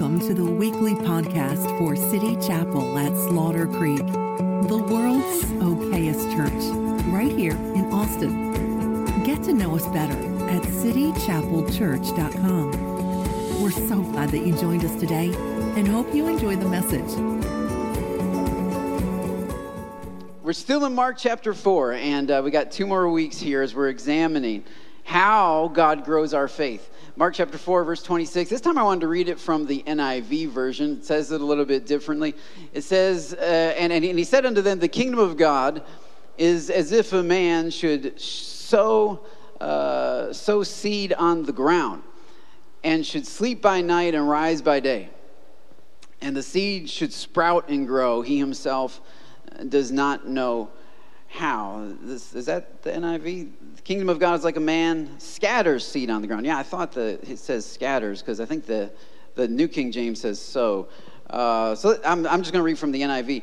Welcome to the weekly podcast for City Chapel at Slaughter Creek, the world's okayest church, right here in Austin. Get to know us better at citychapelchurch.com. We're so glad that you joined us today and hope you enjoy the message. We're still in Mark chapter 4, and uh, we got two more weeks here as we're examining how God grows our faith. Mark chapter 4, verse 26. This time I wanted to read it from the NIV version. It says it a little bit differently. It says, uh, and, and he said unto them, The kingdom of God is as if a man should sow, uh, sow seed on the ground, and should sleep by night and rise by day. And the seed should sprout and grow. He himself does not know how. This, is that the NIV? The kingdom of God is like a man scatters seed on the ground. Yeah, I thought that it says scatters because I think the, the New King James says so. Uh, so I'm, I'm just going to read from the NIV.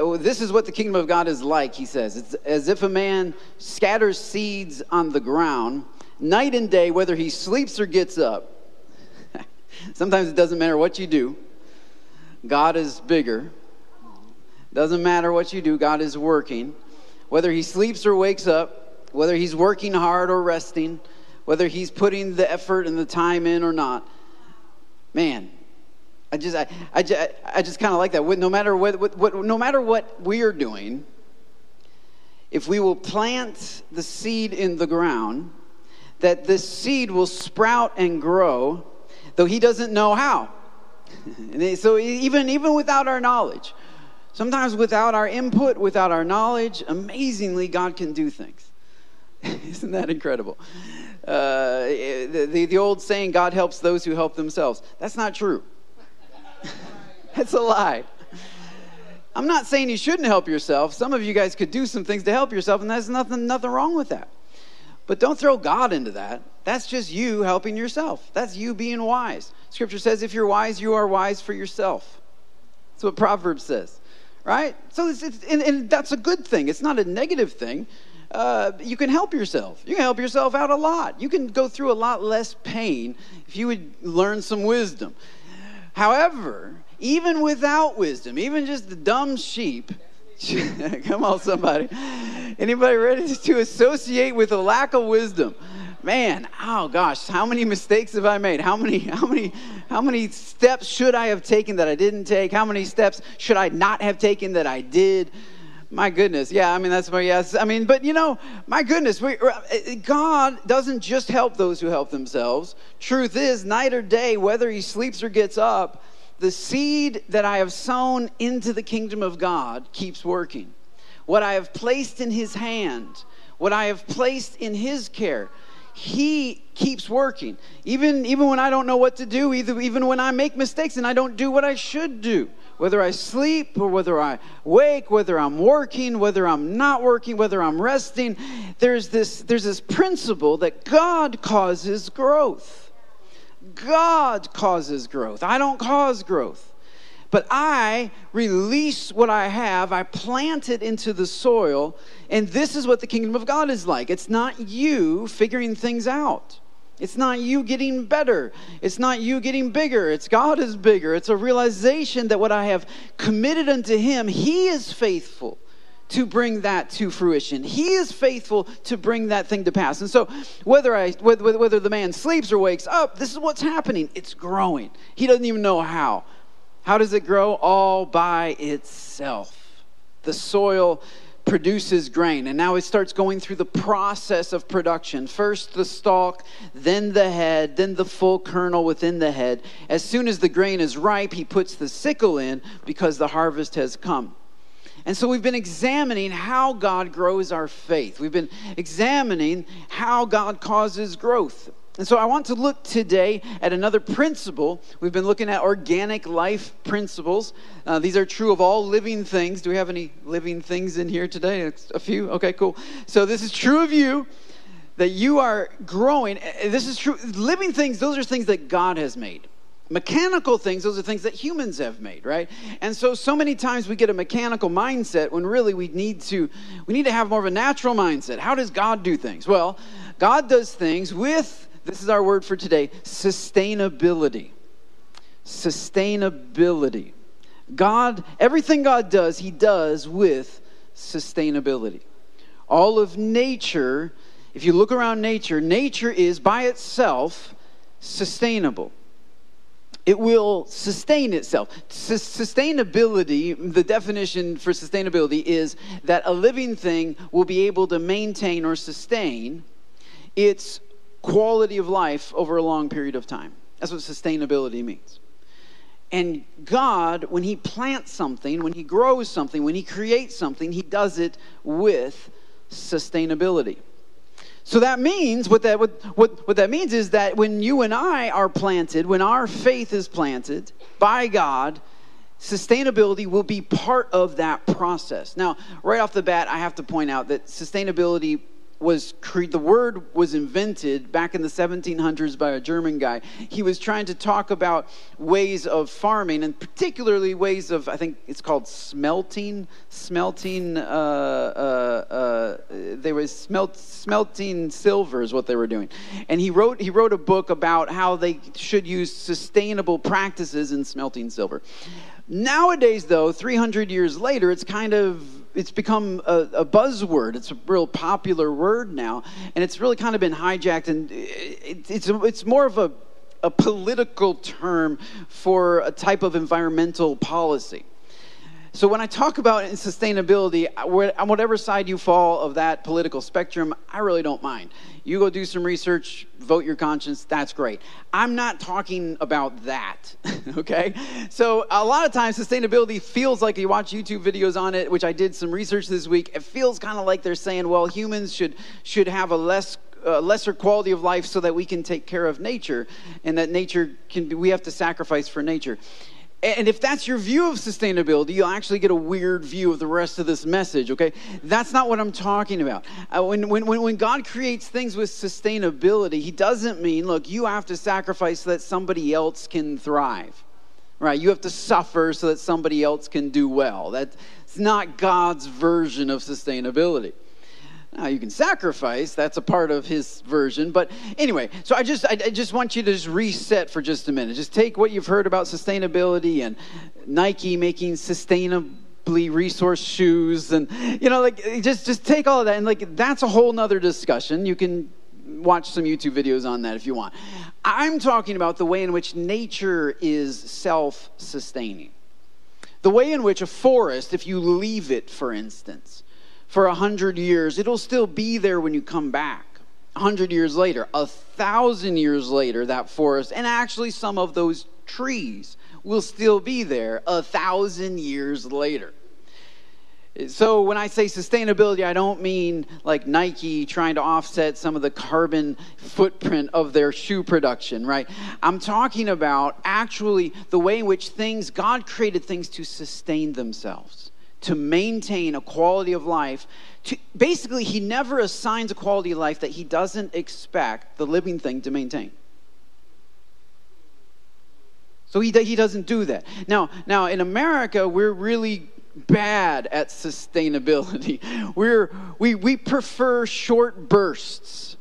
Uh, this is what the kingdom of God is like, he says. It's as if a man scatters seeds on the ground night and day, whether he sleeps or gets up. Sometimes it doesn't matter what you do, God is bigger. Doesn't matter what you do, God is working. Whether he sleeps or wakes up, whether he's working hard or resting, whether he's putting the effort and the time in or not, man, I just, I, I just, I just kind of like that. No matter what, what, what, no matter what we're doing, if we will plant the seed in the ground, that this seed will sprout and grow, though he doesn't know how. so even, even without our knowledge, Sometimes without our input, without our knowledge, amazingly, God can do things. Isn't that incredible? Uh, the, the, old saying, God helps those who help themselves. That's not true. That's a lie. I'm not saying you shouldn't help yourself. Some of you guys could do some things to help yourself, and there's nothing, nothing wrong with that. But don't throw God into that. That's just you helping yourself. That's you being wise. Scripture says, if you're wise, you are wise for yourself. That's what Proverbs says right? So it's, it's and, and, that's a good thing. It's not a negative thing. Uh, you can help yourself. You can help yourself out a lot. You can go through a lot less pain if you would learn some wisdom. However, even without wisdom, even just the dumb sheep, come on, somebody. Anybody ready to associate with a lack of wisdom? man, oh gosh, how many mistakes have I made? How many, how many, how many steps should I have taken that I didn't take? How many steps should I not have taken that I did? My goodness, yeah, I mean that's my yes. I mean, but you know, my goodness, we, uh, God doesn't just help those who help themselves. Truth is, night or day, whether he sleeps or gets up, the seed that I have sown into the kingdom of God keeps working. What I have placed in his hand, what I have placed in his care, he keeps working. Even, even when I don't know what to do, either, even when I make mistakes and I don't do what I should do, whether I sleep or whether I wake, whether I'm working, whether I'm not working, whether I'm resting, there's this, there's this principle that God causes growth. God causes growth. I don't cause growth. But I release what I have, I plant it into the soil, and this is what the kingdom of God is like. It's not you figuring things out. It's not you getting better. It's not you getting bigger. It's God is bigger. It's a realization that what I have committed unto Him, He is faithful to bring that to fruition. He is faithful to bring that thing to pass. And so, whether I whether, whether the man sleeps or wakes up, this is what's happening. It's growing. He doesn't even know how. How does it grow? All by itself. The soil produces grain. And now it starts going through the process of production. First the stalk, then the head, then the full kernel within the head. As soon as the grain is ripe, he puts the sickle in because the harvest has come. And so we've been examining how God grows our faith. We've been examining how God causes growth. And so I want to look today at another principle. We've been looking at organic life principles. Uh, these are true of all living things. Do we have any living things in here today? A few? Okay, cool. So this is true of you that you are growing. This is true. Living things, those are things that God has made. Mechanical things, those are things that humans have made, right? And so so many times we get a mechanical mindset when really we need to we need to have more of a natural mindset. How does God do things? Well, God does things with this is our word for today sustainability. sustainability. God, everything God does, He does with sustainability. All of nature, if you look around nature, nature is by itself sustainable. It will sustain itself. sustainability, the definition for sustainability is that a living thing will be able to maintain or sustain its quality of life over a long period of time. That's what sustainability means. And God, when He plants something, when He grows something, when He creates something, He does it with sustainability. So that means what that what, what, what that means is that when you and I are planted, when our faith is planted by God, sustainability will be part of that process. Now, right off the bat, I have to point out that sustainability was cre- the word was invented back in the 1700s by a German guy. He was trying to talk about ways of farming and particularly ways of I think it's called smelting, smelting. Uh, uh, uh, they were smelt, smelting silver is what they were doing, and he wrote he wrote a book about how they should use sustainable practices in smelting silver. Nowadays, though, 300 years later, it's kind of it's become a, a, buzzword. It's a real popular word now, and it's really kind of been hijacked. And it, it's it's more of a a political term for a type of environmental policy. So when I talk about sustainability, on whatever side you fall of that political spectrum, I really don't mind. You go do some research, vote your conscience, that's great. I'm not talking about that, okay? So a lot of times sustainability feels like you watch YouTube videos on it, which I did some research this week. It feels kind of like they're saying, well, humans should should have a less lesser quality of life so that we can take care of nature and that nature can we have to sacrifice for nature and if that's your view of sustainability, you'll actually get a weird view of the rest of this message, okay? That's not what I'm talking about. Uh, when, when, when God creates things with sustainability, He doesn't mean, look, you have to sacrifice so that somebody else can thrive, right? You have to suffer so that somebody else can do well. That's not God's version of sustainability. Now you can sacrifice, that's a part of his version. But anyway, so I just I, I, just want you to just reset for just a minute. Just take what you've heard about sustainability and Nike making sustainably resource shoes and you know like just just take all of that and like that's a whole nother discussion. You can watch some YouTube videos on that if you want. I'm talking about the way in which nature is self-sustaining. The way in which a forest, if you leave it, for instance, for a hundred years, it'll still be there when you come back. A hundred years later, a thousand years later, that forest, and actually some of those trees will still be there a thousand years later. So when I say sustainability, I don't mean like Nike trying to offset some of the carbon footprint of their shoe production, right? I'm talking about actually the way in which things, God created things to sustain themselves to maintain a quality of life. To, basically, he never assigns a quality of life that he doesn't expect the living thing to maintain. So he, he doesn't do that. Now, now, in America, we're really bad at sustainability. We're, we, we prefer short bursts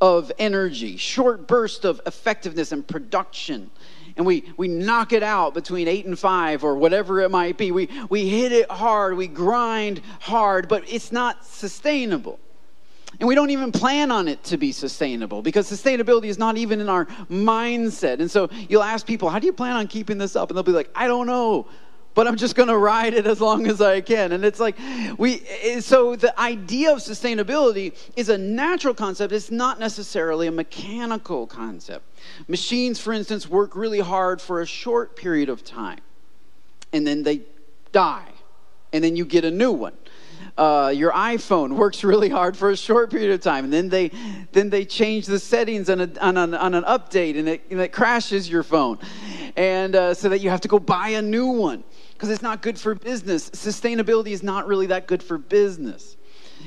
of energy, short bursts of effectiveness and production and we, we knock it out between eight and five or whatever it might be. We, we hit it hard, we grind hard, but it's not sustainable. And we don't even plan on it to be sustainable because sustainability is not even in our mindset. And so you'll ask people, How do you plan on keeping this up? And they'll be like, I don't know but I'm just going to ride it as long as I can. And it's like, we, so the idea of sustainability is a natural concept. It's not necessarily a mechanical concept. Machines, for instance, work really hard for a short period of time, and then they die, and then you get a new one. Uh, your iPhone works really hard for a short period of time, and then they then they change the settings on, a, on, an, on an update, and it, and it crashes your phone, and uh, so that you have to go buy a new one because it's not good for business. Sustainability is not really that good for business.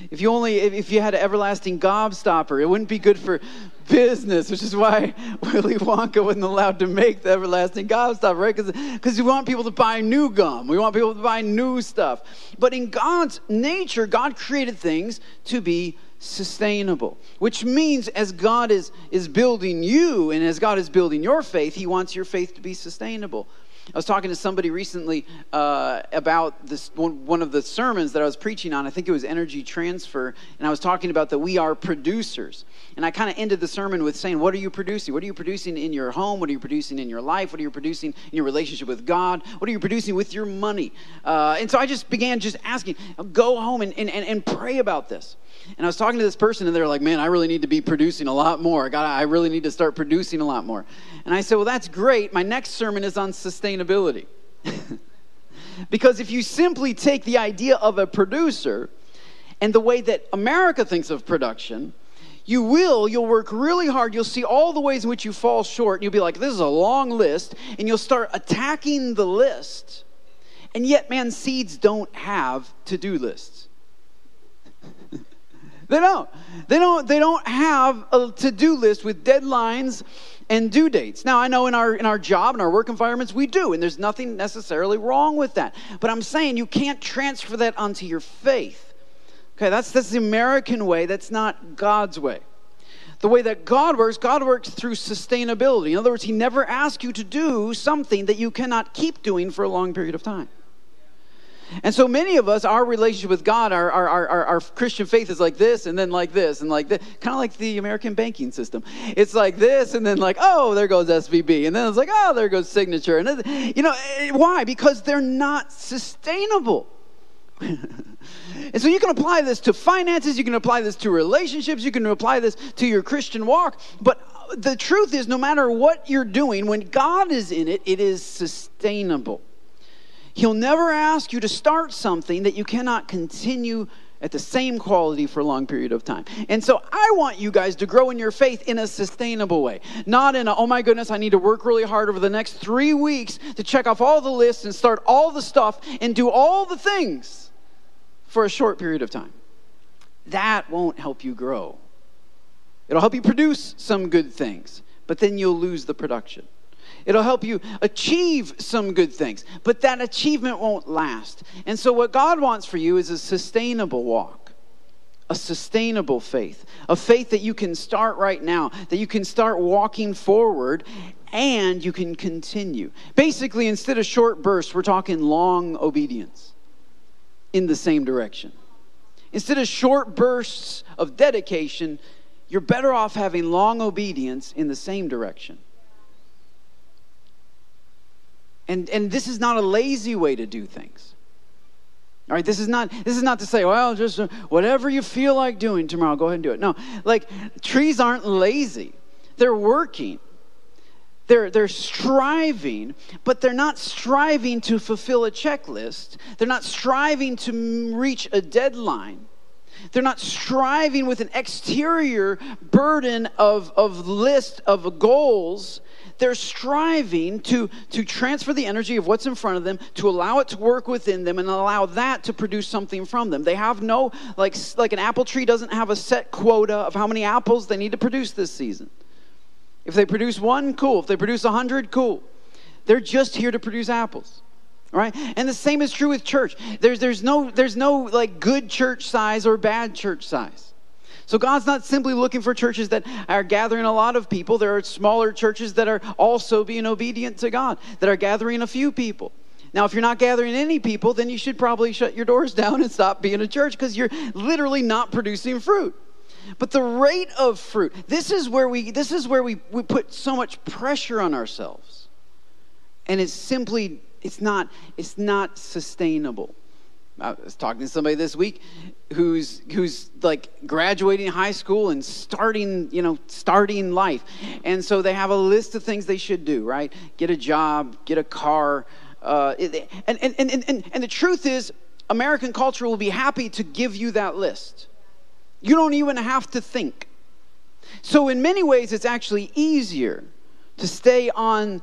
If you only if you had an everlasting gobstopper, it wouldn't be good for business, which is why Willy Wonka wasn't allowed to make the everlasting gobstopper, right? Because we want people to buy new gum. We want people to buy new stuff. But in God's nature, God created things to be sustainable, which means as God is, is building you and as God is building your faith, He wants your faith to be sustainable. I was talking to somebody recently uh, about this one, one of the sermons that I was preaching on. I think it was energy transfer, and I was talking about that we are producers. And I kind of ended the sermon with saying, What are you producing? What are you producing in your home? What are you producing in your life? What are you producing in your relationship with God? What are you producing with your money? Uh, and so I just began just asking, Go home and, and, and pray about this. And I was talking to this person, and they're like, "Man, I really need to be producing a lot more. I got, I really need to start producing a lot more." And I said, "Well, that's great. My next sermon is on sustainability." because if you simply take the idea of a producer and the way that America thinks of production, you will, you'll work really hard. You'll see all the ways in which you fall short, and you'll be like, this is a long list, and you'll start attacking the list. And yet, man, seeds don't have to do lists. They don't. They don't. They don't have a to-do list with deadlines and due dates. Now I know in our in our job and our work environments we do, and there's nothing necessarily wrong with that. But I'm saying you can't transfer that onto your faith. Okay, that's that's the American way. That's not God's way. The way that God works, God works through sustainability. In other words, He never asks you to do something that you cannot keep doing for a long period of time. And so many of us, our relationship with God, our, our, our, our Christian faith is like this and then like this and like this, kind of like the American banking system. It's like this and then like, oh, there goes SVB. And then it's like, oh, there goes signature. And, you know, eh, why? Because they're not sustainable. and so you can apply this to finances, you can apply this to relationships, you can apply this to your Christian walk. But the truth is, no matter what you're doing, when God is in it, it is sustainable. He'll never ask you to start something that you cannot continue at the same quality for a long period of time. And so I want you guys to grow in your faith in a sustainable way. Not in a, oh my goodness, I need to work really hard over the next three weeks to check off all the lists and start all the stuff and do all the things for a short period of time. That won't help you grow. It'll help you produce some good things, but then you'll lose the production. It'll help you achieve some good things, but that achievement won't last. And so, what God wants for you is a sustainable walk, a sustainable faith, a faith that you can start right now, that you can start walking forward and you can continue. Basically, instead of short bursts, we're talking long obedience in the same direction. Instead of short bursts of dedication, you're better off having long obedience in the same direction. And, and this is not a lazy way to do things. All right, this is not this is not to say, well, just uh, whatever you feel like doing tomorrow, go ahead and do it. No, like trees aren't lazy. They're working. They're, they're striving, but they're not striving to fulfill a checklist. They're not striving to reach a deadline. They're not striving with an exterior burden of, of list of goals they're striving to, to transfer the energy of what's in front of them, to allow it to work within them, and allow that to produce something from them. They have no, like, like an apple tree doesn't have a set quota of how many apples they need to produce this season. If they produce one, cool. If they produce a hundred, cool. They're just here to produce apples right and the same is true with church there's, there's no there's no like good church size or bad church size so God's not simply looking for churches that are gathering a lot of people. There are smaller churches that are also being obedient to God, that are gathering a few people. Now, if you're not gathering any people, then you should probably shut your doors down and stop being a church because you're literally not producing fruit. But the rate of fruit, this is where we this is where we, we put so much pressure on ourselves. And it's simply it's not it's not sustainable. I was talking to somebody this week who's who's like graduating high school and starting you know starting life and so they have a list of things they should do right get a job get a car uh, and, and, and, and, and the truth is american culture will be happy to give you that list you don't even have to think. So in many ways it's actually easier to stay on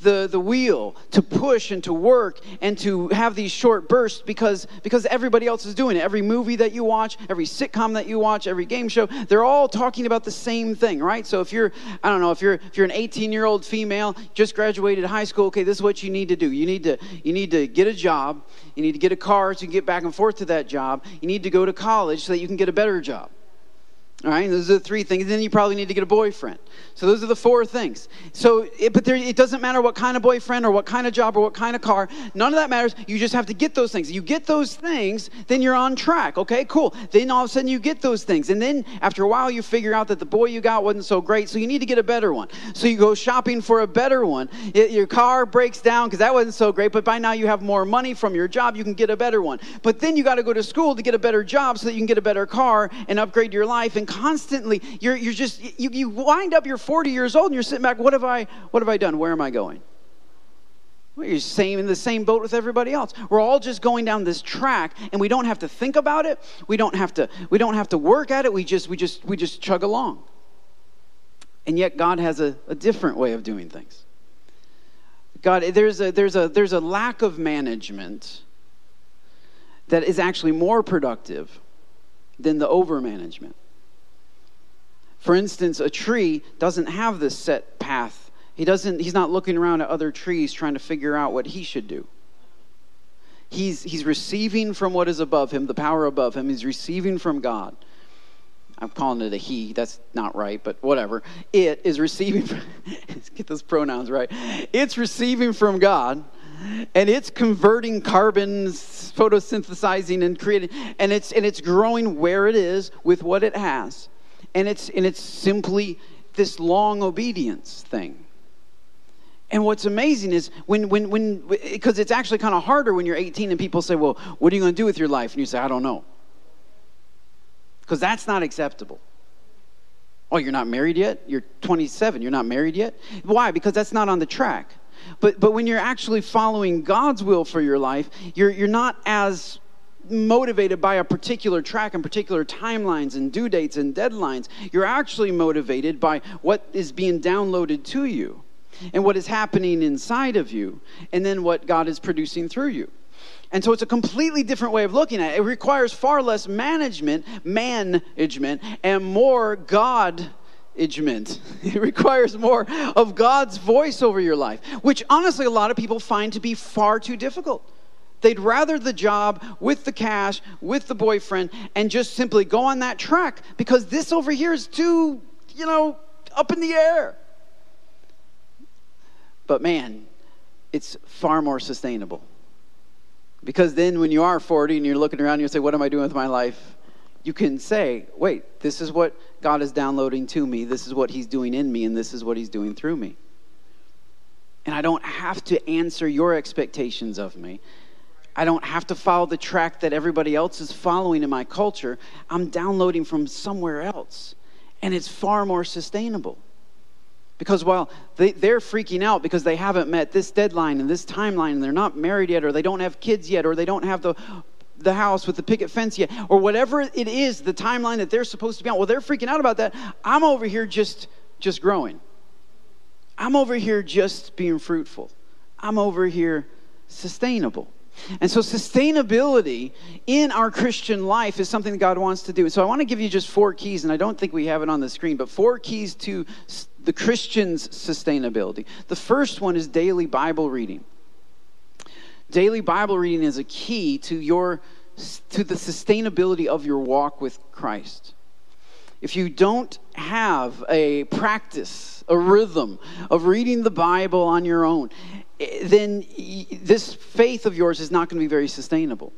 the, the wheel to push and to work and to have these short bursts because, because everybody else is doing it. Every movie that you watch, every sitcom that you watch, every game show, they're all talking about the same thing, right? So if you're, I don't know, if you're if you're an 18 year old female, just graduated high school, okay, this is what you need to do. You need to you need to get a job, you need to get a car so you can get back and forth to that job, you need to go to college so that you can get a better job. All right, those are the three things. Then you probably need to get a boyfriend. So those are the four things. So, it, but there, it doesn't matter what kind of boyfriend or what kind of job or what kind of car. None of that matters. You just have to get those things. You get those things, then you're on track. Okay, cool. Then all of a sudden you get those things, and then after a while you figure out that the boy you got wasn't so great. So you need to get a better one. So you go shopping for a better one. It, your car breaks down because that wasn't so great. But by now you have more money from your job. You can get a better one. But then you got to go to school to get a better job so that you can get a better car and upgrade your life. And constantly you're you're just you you wind up. You're 40 years old and you're sitting back, what have I, what have I done? Where am I going? Well, you're same in the same boat with everybody else. We're all just going down this track, and we don't have to think about it. We don't have to. We don't have to work at it. We just. We just. We just chug along. And yet, God has a, a different way of doing things. God, there's a there's a there's a lack of management that is actually more productive than the over management. For instance, a tree doesn't have this set path. He doesn't, he's not looking around at other trees trying to figure out what he should do. He's, he's receiving from what is above him, the power above him. He's receiving from God. I'm calling it a he. That's not right, but whatever. It is receiving, from, get those pronouns right. It's receiving from God and it's converting carbons, photosynthesizing and creating, and it's, and it's growing where it is with what it has and it's and it's simply this long obedience thing. And what's amazing is when when when because it's actually kind of harder when you're 18 and people say well what are you going to do with your life? And you say i don't know. Because that's not acceptable. Oh you're not married yet? You're 27 you're not married yet? Why? Because that's not on the track. But but when you're actually following god's will for your life you're you're not as motivated by a particular track and particular timelines and due dates and deadlines. You're actually motivated by what is being downloaded to you and what is happening inside of you, and then what God is producing through you. And so it's a completely different way of looking at it. It requires far less management, management, and more God It requires more of God's voice over your life, which honestly a lot of people find to be far too difficult. They'd rather the job with the cash, with the boyfriend, and just simply go on that track because this over here is too, you know, up in the air. But man, it's far more sustainable. Because then when you are 40 and you're looking around and you say, What am I doing with my life? You can say, Wait, this is what God is downloading to me, this is what He's doing in me, and this is what He's doing through me. And I don't have to answer your expectations of me. I don't have to follow the track that everybody else is following in my culture. I'm downloading from somewhere else. And it's far more sustainable. Because while they, they're freaking out because they haven't met this deadline and this timeline and they're not married yet or they don't have kids yet or they don't have the, the house with the picket fence yet or whatever it is, the timeline that they're supposed to be on, well, they're freaking out about that. I'm over here just, just growing. I'm over here just being fruitful. I'm over here sustainable. And so, sustainability in our Christian life is something God wants to do. And so, I want to give you just four keys, and I don't think we have it on the screen, but four keys to the Christian's sustainability. The first one is daily Bible reading. Daily Bible reading is a key to your to the sustainability of your walk with Christ. If you don't have a practice, a rhythm of reading the Bible on your own, then this faith of yours is not going to be very sustainable.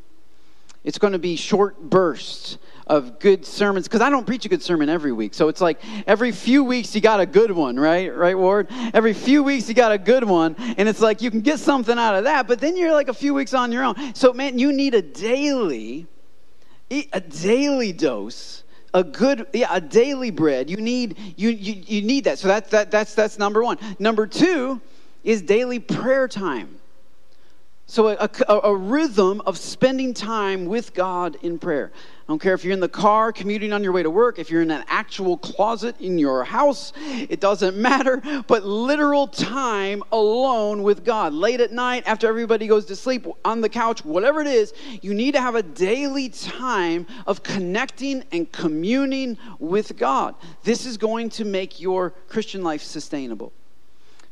It's going to be short bursts of good sermons because I don't preach a good sermon every week. So it's like every few weeks you got a good one, right? Right, Ward? Every few weeks you got a good one. And it's like you can get something out of that, but then you're like a few weeks on your own. So, man, you need a daily, a daily dose a good yeah a daily bread you need you you, you need that so that, that that's that's number one number two is daily prayer time. So, a, a, a, rhythm of spending time with God in prayer. I don't care if you're in the car commuting on your way to work, if you're in an actual closet in your house, it doesn't matter, but literal time alone with God. Late at night, after everybody goes to sleep, on the couch, whatever it is, you need to have a daily time of connecting and communing with God. This is going to make your Christian life sustainable.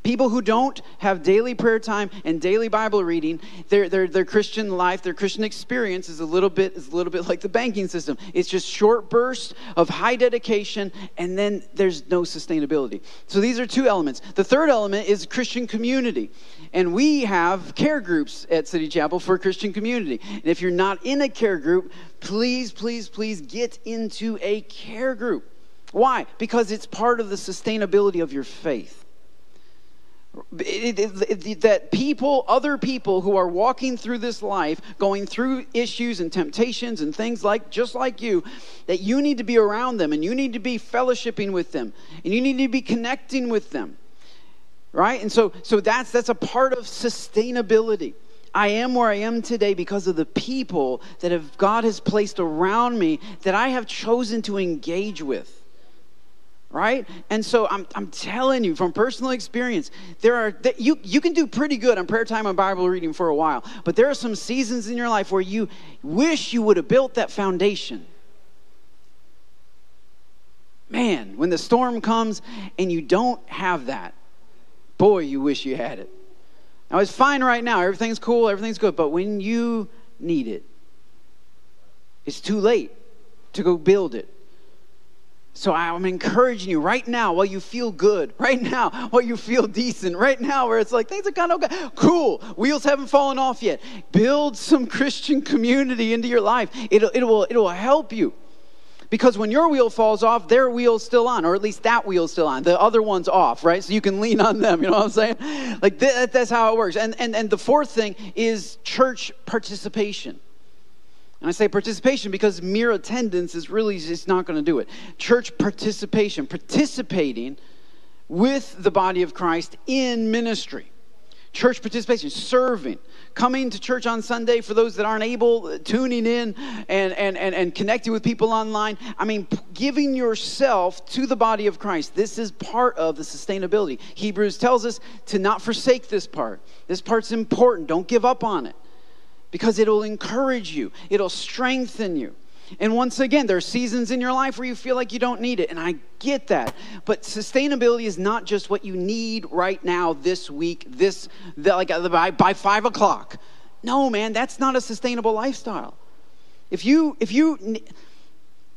People who don't have daily prayer time and daily Bible reading, their, their, their Christian life, their Christian experience is a little bit is a little bit like the banking system. It's just short bursts of high dedication, and then there's no sustainability. So these are two elements. The third element is Christian community. And we have care groups at City Chapel for Christian community. And if you're not in a care group, please, please, please get into a care group. Why? Because it's part of the sustainability of your faith. It, it, it, that people, other people who are walking through this life, going through issues and temptations and things like, just like you, that you need to be around them and you need to be fellowshipping with them and you need to be connecting with them. Right? And so, so that's, that's a part of sustainability. I am where I am today because of the people that have, God has placed around me that I have chosen to engage with right? And so I'm, I'm telling you from personal experience there are you, you can do pretty good on prayer time and bible reading for a while but there are some seasons in your life where you wish you would have built that foundation. Man when the storm comes and you don't have that boy you wish you had it. Now it's fine right now. Everything's cool. Everything's good. But when you need it it's too late to go build it so I'm encouraging you right now while you feel good, right now while you feel decent, right now where it's like things are kind of okay. Cool, wheels haven't fallen off yet. Build some Christian community into your life. It'll, it will, it will help you. Because when your wheel falls off, their wheel's still on, or at least that wheel's still on. The other one's off, right? So you can lean on them, you know what I'm saying? Like that, that's how it works. And, and, and the fourth thing is church participation. And I say participation because mere attendance is really just not going to do it. Church participation, participating with the body of Christ in ministry. Church participation, serving, coming to church on Sunday for those that aren't able, uh, tuning in and, and, and, and connecting with people online. I mean, giving yourself to the body of Christ. This is part of the sustainability. Hebrews tells us to not forsake this part. This part's important. Don't give up on it because it'll encourage you, it'll strengthen you. And once again, there are seasons in your life where you feel like you don't need it, and I get that. But sustainability is not just what you need right now, this week, this the, like uh, by, by five o'clock. No, man, that's not a sustainable lifestyle. If you if you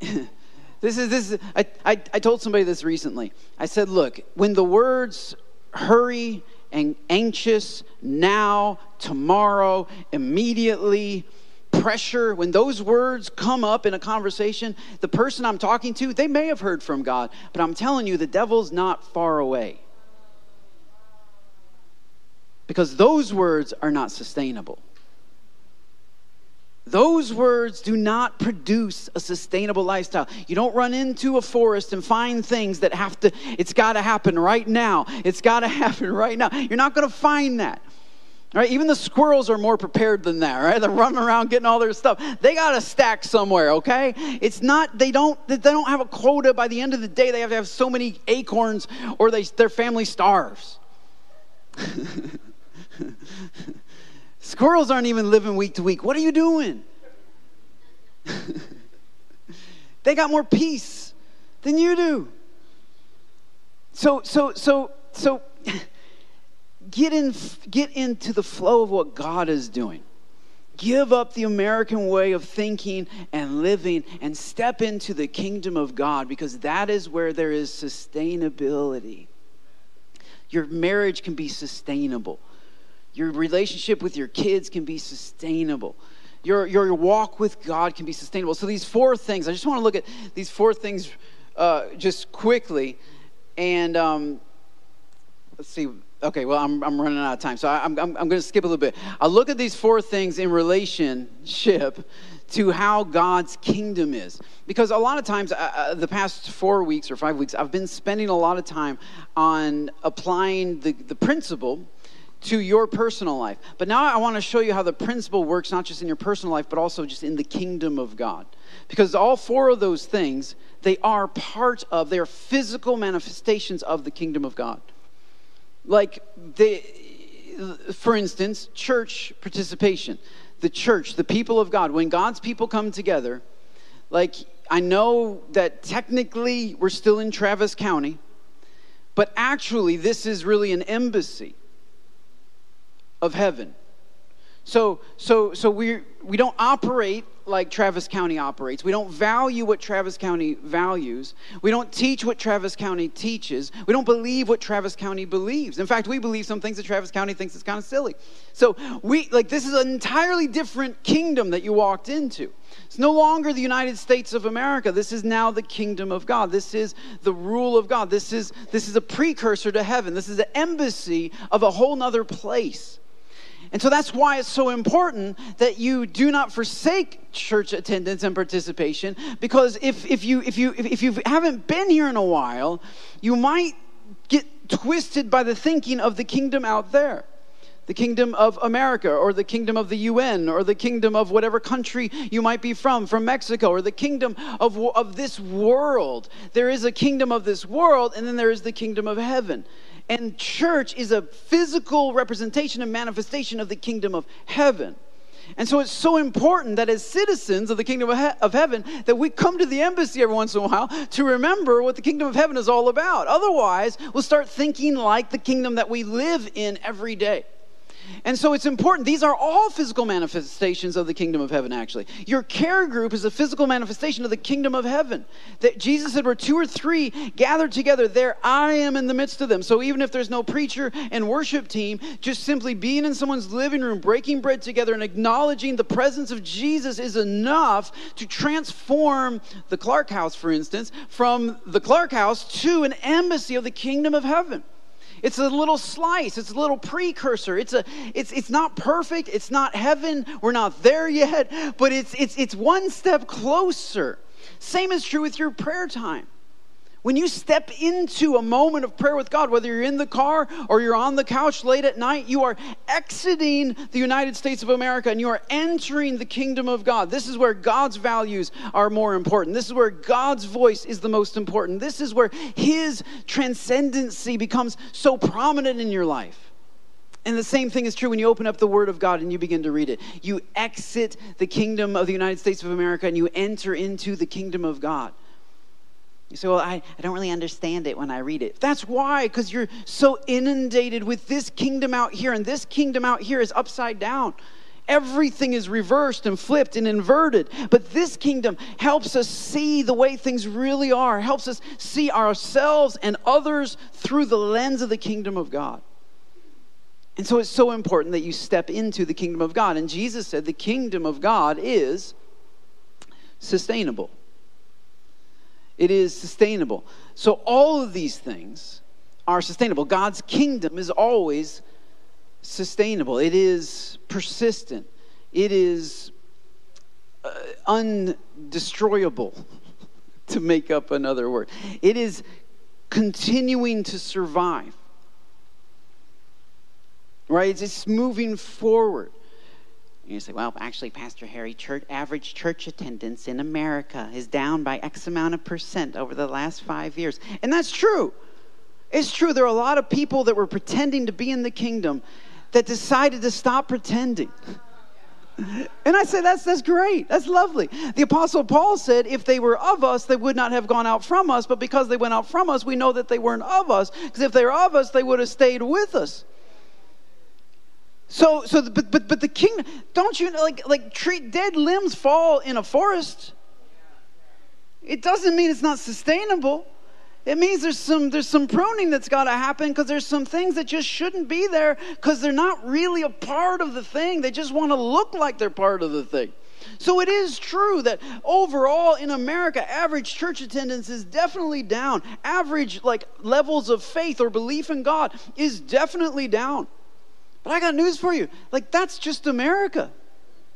this is this is, I, I I told somebody this recently. I said, look, when the words hurry and anxious now, tomorrow, immediately, pressure, when those words come up in a conversation, the person I'm talking to, they may have heard from God, but I'm telling you, the devil's not far away. Because those words are not sustainable. Those words do not produce a sustainable lifestyle. You don't run into a forest and find things that have to, it's got to happen right now. It's got to happen right now. You're not going to find that. Right? Even the squirrels are more prepared than that, right? They're running around getting all their stuff. They got a stack somewhere, okay? It's not they don't they don't have a quota by the end of the day. They have to have so many acorns or they their family starves. Squirrels aren't even living week to week. What are you doing? they got more peace than you do. So, so, so, so get in get into the flow of what God is doing. Give up the American way of thinking and living and step into the kingdom of God because that is where there is sustainability. Your marriage can be sustainable. Your relationship with your kids can be sustainable. Your, your walk with God can be sustainable. So, these four things, I just want to look at these four things uh, just quickly. And um, let's see. Okay, well, I'm, I'm running out of time. So, I, I'm, I'm, I'm going to skip a little bit. I'll look at these four things in relationship to how God's kingdom is. Because a lot of times, uh, uh, the past four weeks or five weeks, I've been spending a lot of time on applying the, the principle to your personal life. But now I want to show you how the principle works, not just in your personal life, but also just in the kingdom of God. Because all four of those things, they are part of, they are physical manifestations of the kingdom of God. Like, they, for instance, church participation. The church, the people of God, when God's people come together, like, I know that technically we're still in Travis County But actually, this is really an embassy of heaven. So, so, so we, we don't operate like Travis County operates. We don't value what Travis County values. We don't teach what Travis County teaches. We don't believe what Travis County believes. In fact, we believe some things that Travis County thinks is kind of silly. So we like this is an entirely different kingdom that you walked into. It's no longer the United States of America. This is now the kingdom of God. This is the rule of God. This is this is a precursor to heaven. This is an embassy of a whole nother place. And so that's why it's so important that you do not forsake church attendance and participation because if, if, you, if, you, if you haven't been here in a while, you might get twisted by the thinking of the kingdom out there the kingdom of America or the kingdom of the UN or the kingdom of whatever country you might be from, from Mexico or the kingdom of, of this world. There is a kingdom of this world and then there is the kingdom of heaven. And church is a physical representation and manifestation of the kingdom of heaven. And so it's so important that as citizens of the kingdom of, he- of, heaven that we come to the embassy every once in a while to remember what the kingdom of heaven is all about. Otherwise, we'll start thinking like the kingdom that we live in every day. And so it's important. These are all physical manifestations of the kingdom of heaven, actually. Your care group is a physical manifestation of the kingdom of heaven. That Jesus said, where two or three gathered together, there I am in the midst of them. So even if there's no preacher and worship team, just simply being in someone's living room, breaking bread together, and acknowledging the presence of Jesus is enough to transform the Clark house, for instance, from the Clark house to an embassy of the kingdom of heaven. It's a little slice, it's a little precursor. It's a it's it's not perfect, it's not heaven. We're not there yet, but it's it's it's one step closer. Same is true with your prayer time. When you step into a moment of prayer with God, whether you're in the car or you're on the couch late at night, you are exiting the United States of America and you are entering the kingdom of God. This is where God's values are more important. This is where God's voice is the most important. This is where His transcendency becomes so prominent in your life. And the same thing is true when you open up the Word of God and you begin to read it. You exit the kingdom of the United States of America and you enter into the kingdom of God. You say, well, I, I don't really understand it when I read it. That's why, because you're so inundated with this kingdom out here, and this kingdom out here is upside down. Everything is reversed and flipped and inverted. But this kingdom helps us see the way things really are, helps us see ourselves and others through the lens of the kingdom of God. And so it's so important that you step into the kingdom of God. And Jesus said the kingdom of God is sustainable it is sustainable. So, all of these things are sustainable. God's kingdom is always sustainable, it is persistent, it is uh, undestroyable, to make up another word. It is continuing to survive. Right? It's moving forward. You say, well, actually, Pastor Harry, church, average church attendance in America is down by X amount of percent over the last five years. And that's true. It's true. There are a lot of people that were pretending to be in the kingdom that decided to stop pretending. And I say, that's, that's great. That's lovely. The Apostle Paul said, if they were of us, they would not have gone out from us. But because they went out from us, we know that they weren't of us. Because if they were of us, they would have stayed with us. So, so, but, but, but the king, don't you like, like treat dead limbs fall in a forest? It doesn't mean it's not sustainable. It means there's some there's some pruning that's got to happen because there's some things that just shouldn't be there because they're not really a part of the thing. They just want to look like they're part of the thing. So it is true that overall in America, average church attendance is definitely down. Average like levels of faith or belief in God is definitely down. But I got news for you. Like, that's just America.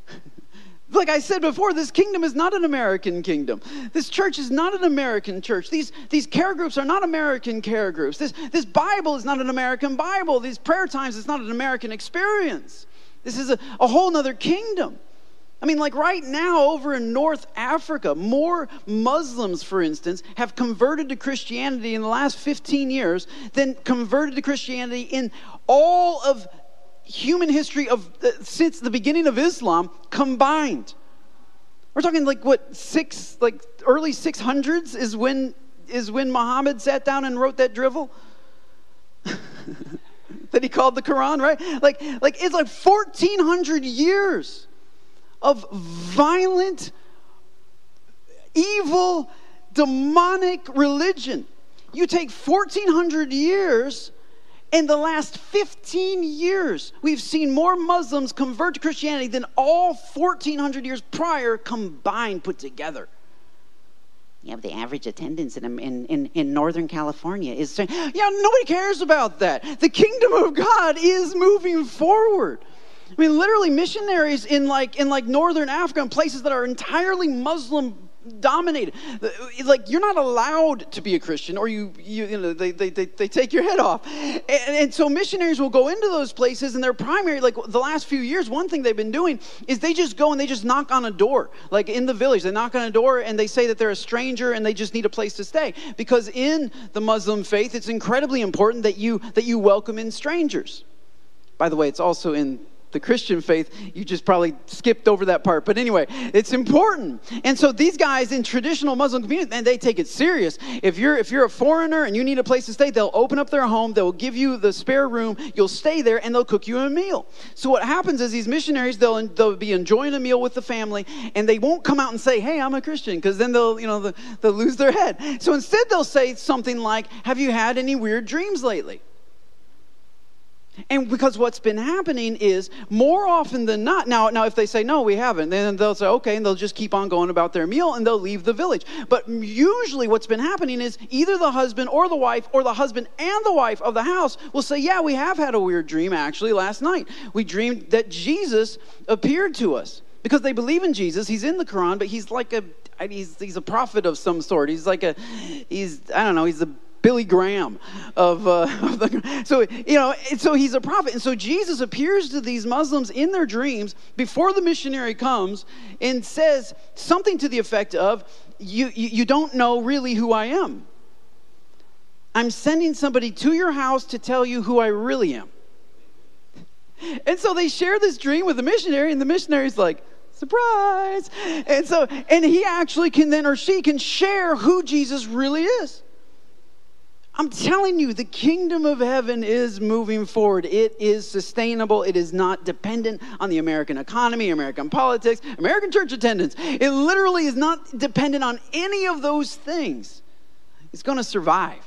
like I said before, this kingdom is not an American kingdom. This church is not an American church. These, these care groups are not American care groups. This, this Bible is not an American Bible. These prayer times is not an American experience. This is a, a whole nother kingdom. I mean, like right now over in North Africa, more Muslims, for instance, have converted to Christianity in the last 15 years than converted to Christianity in all of human history of uh, since the beginning of Islam combined. We're talking like what six, like early 600s is when is when Muhammad sat down and wrote that drivel. that he called the Quran, right? Like, like it's like 1,400 years of violent, evil, demonic religion. You take 1,400 years in the last 15 years, we've seen more Muslims convert to Christianity than all 1,400 years prior combined put together. You have the average attendance in, in, in, in Northern California is, saying, yeah, nobody cares about that. The kingdom of God is moving forward. I mean, literally, missionaries in like in like northern Africa and places that are entirely Muslim dominated. Like you're not allowed to be a Christian, or you, you, you know, they, they, they, they, take your head off. And, and, so missionaries will go into those places, and their primary, like the last few years, one thing they've been doing is they just go and they just knock on a door, like in the village. They knock on a door and they say that they're a stranger and they just need a place to stay. Because in the Muslim faith, it's incredibly important that you that you welcome in strangers. By the way, it's also in the Christian faith, you just probably skipped over that part. But anyway, it's important. And so these guys in traditional Muslim communities, and they take it serious. If you're if you're a foreigner and you need a place to stay, they'll open up their home, they'll give you the spare room, you'll stay there, and they'll cook you a meal. So what happens is these missionaries, they'll they'll be enjoying a meal with the family, and they won't come out and say, "Hey, I'm a Christian," because then they'll you know they'll lose their head. So instead, they'll say something like, "Have you had any weird dreams lately?" And because what's been happening is more often than not, now, now if they say no, we haven't, then they'll say okay, and they'll just keep on going about their meal and they'll leave the village. But usually what's been happening is either the husband or the wife or the husband and the wife of the house will say, yeah, we have had a weird dream actually last night. We dreamed that Jesus appeared to us because they believe in Jesus. He's in the Quran, but he's like a he's he's a prophet of some sort. He's like a he's I don't know. He's a Billy Graham of, uh, of the, so you know so he's a prophet. And so Jesus appears to these Muslims in their dreams before the missionary comes and says something to the effect of you, you, you don't know really who I am. I'm sending somebody to your house to tell you who I really am. And so they share this dream with the missionary and the missionary's like surprise. And so and he actually can then or she can share who Jesus really is I'm telling you, the kingdom of heaven is moving forward. It is sustainable. It is not dependent on the American economy, American politics, American church attendance. It literally is not dependent on any of those things. It's going to survive.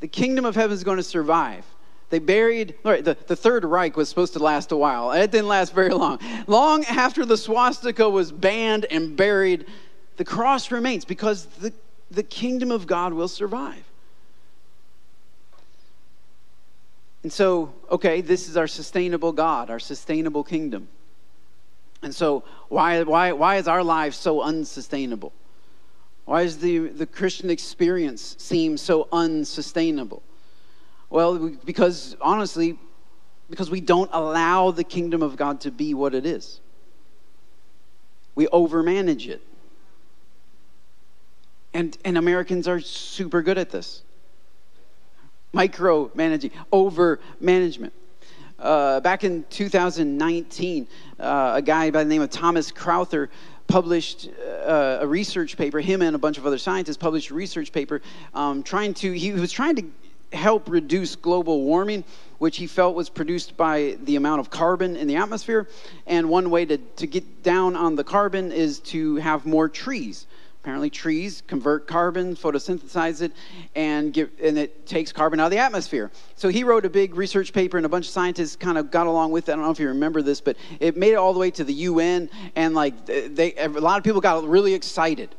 The kingdom of heaven is going to survive. They buried, right, the, the Third Reich was supposed to last a while. It didn't last very long. Long after the swastika was banned and buried, the cross remains because the, the kingdom of God will survive. And so, okay, this is our sustainable God, our sustainable kingdom. And so, why, why, why is our life so unsustainable? Why does the, the Christian experience seem so unsustainable? Well, because honestly, because we don't allow the kingdom of God to be what it is. We overmanage it. And, and Americans are super good at this micromanaging, over management. Uh, back in 2019, uh, a guy by the name of Thomas Crowther published uh, a research paper. Him and a bunch of other scientists published a research paper um, trying to. He was trying to help reduce global warming, which he felt was produced by the amount of carbon in the atmosphere. And one way to, to get down on the carbon is to have more trees. Apparently, trees convert carbon, photosynthesize it, and, give, and it takes carbon out of the atmosphere. So he wrote a big research paper, and a bunch of scientists kind of got along with it. I don't know if you remember this, but it made it all the way to the UN, and like they, a lot of people got really excited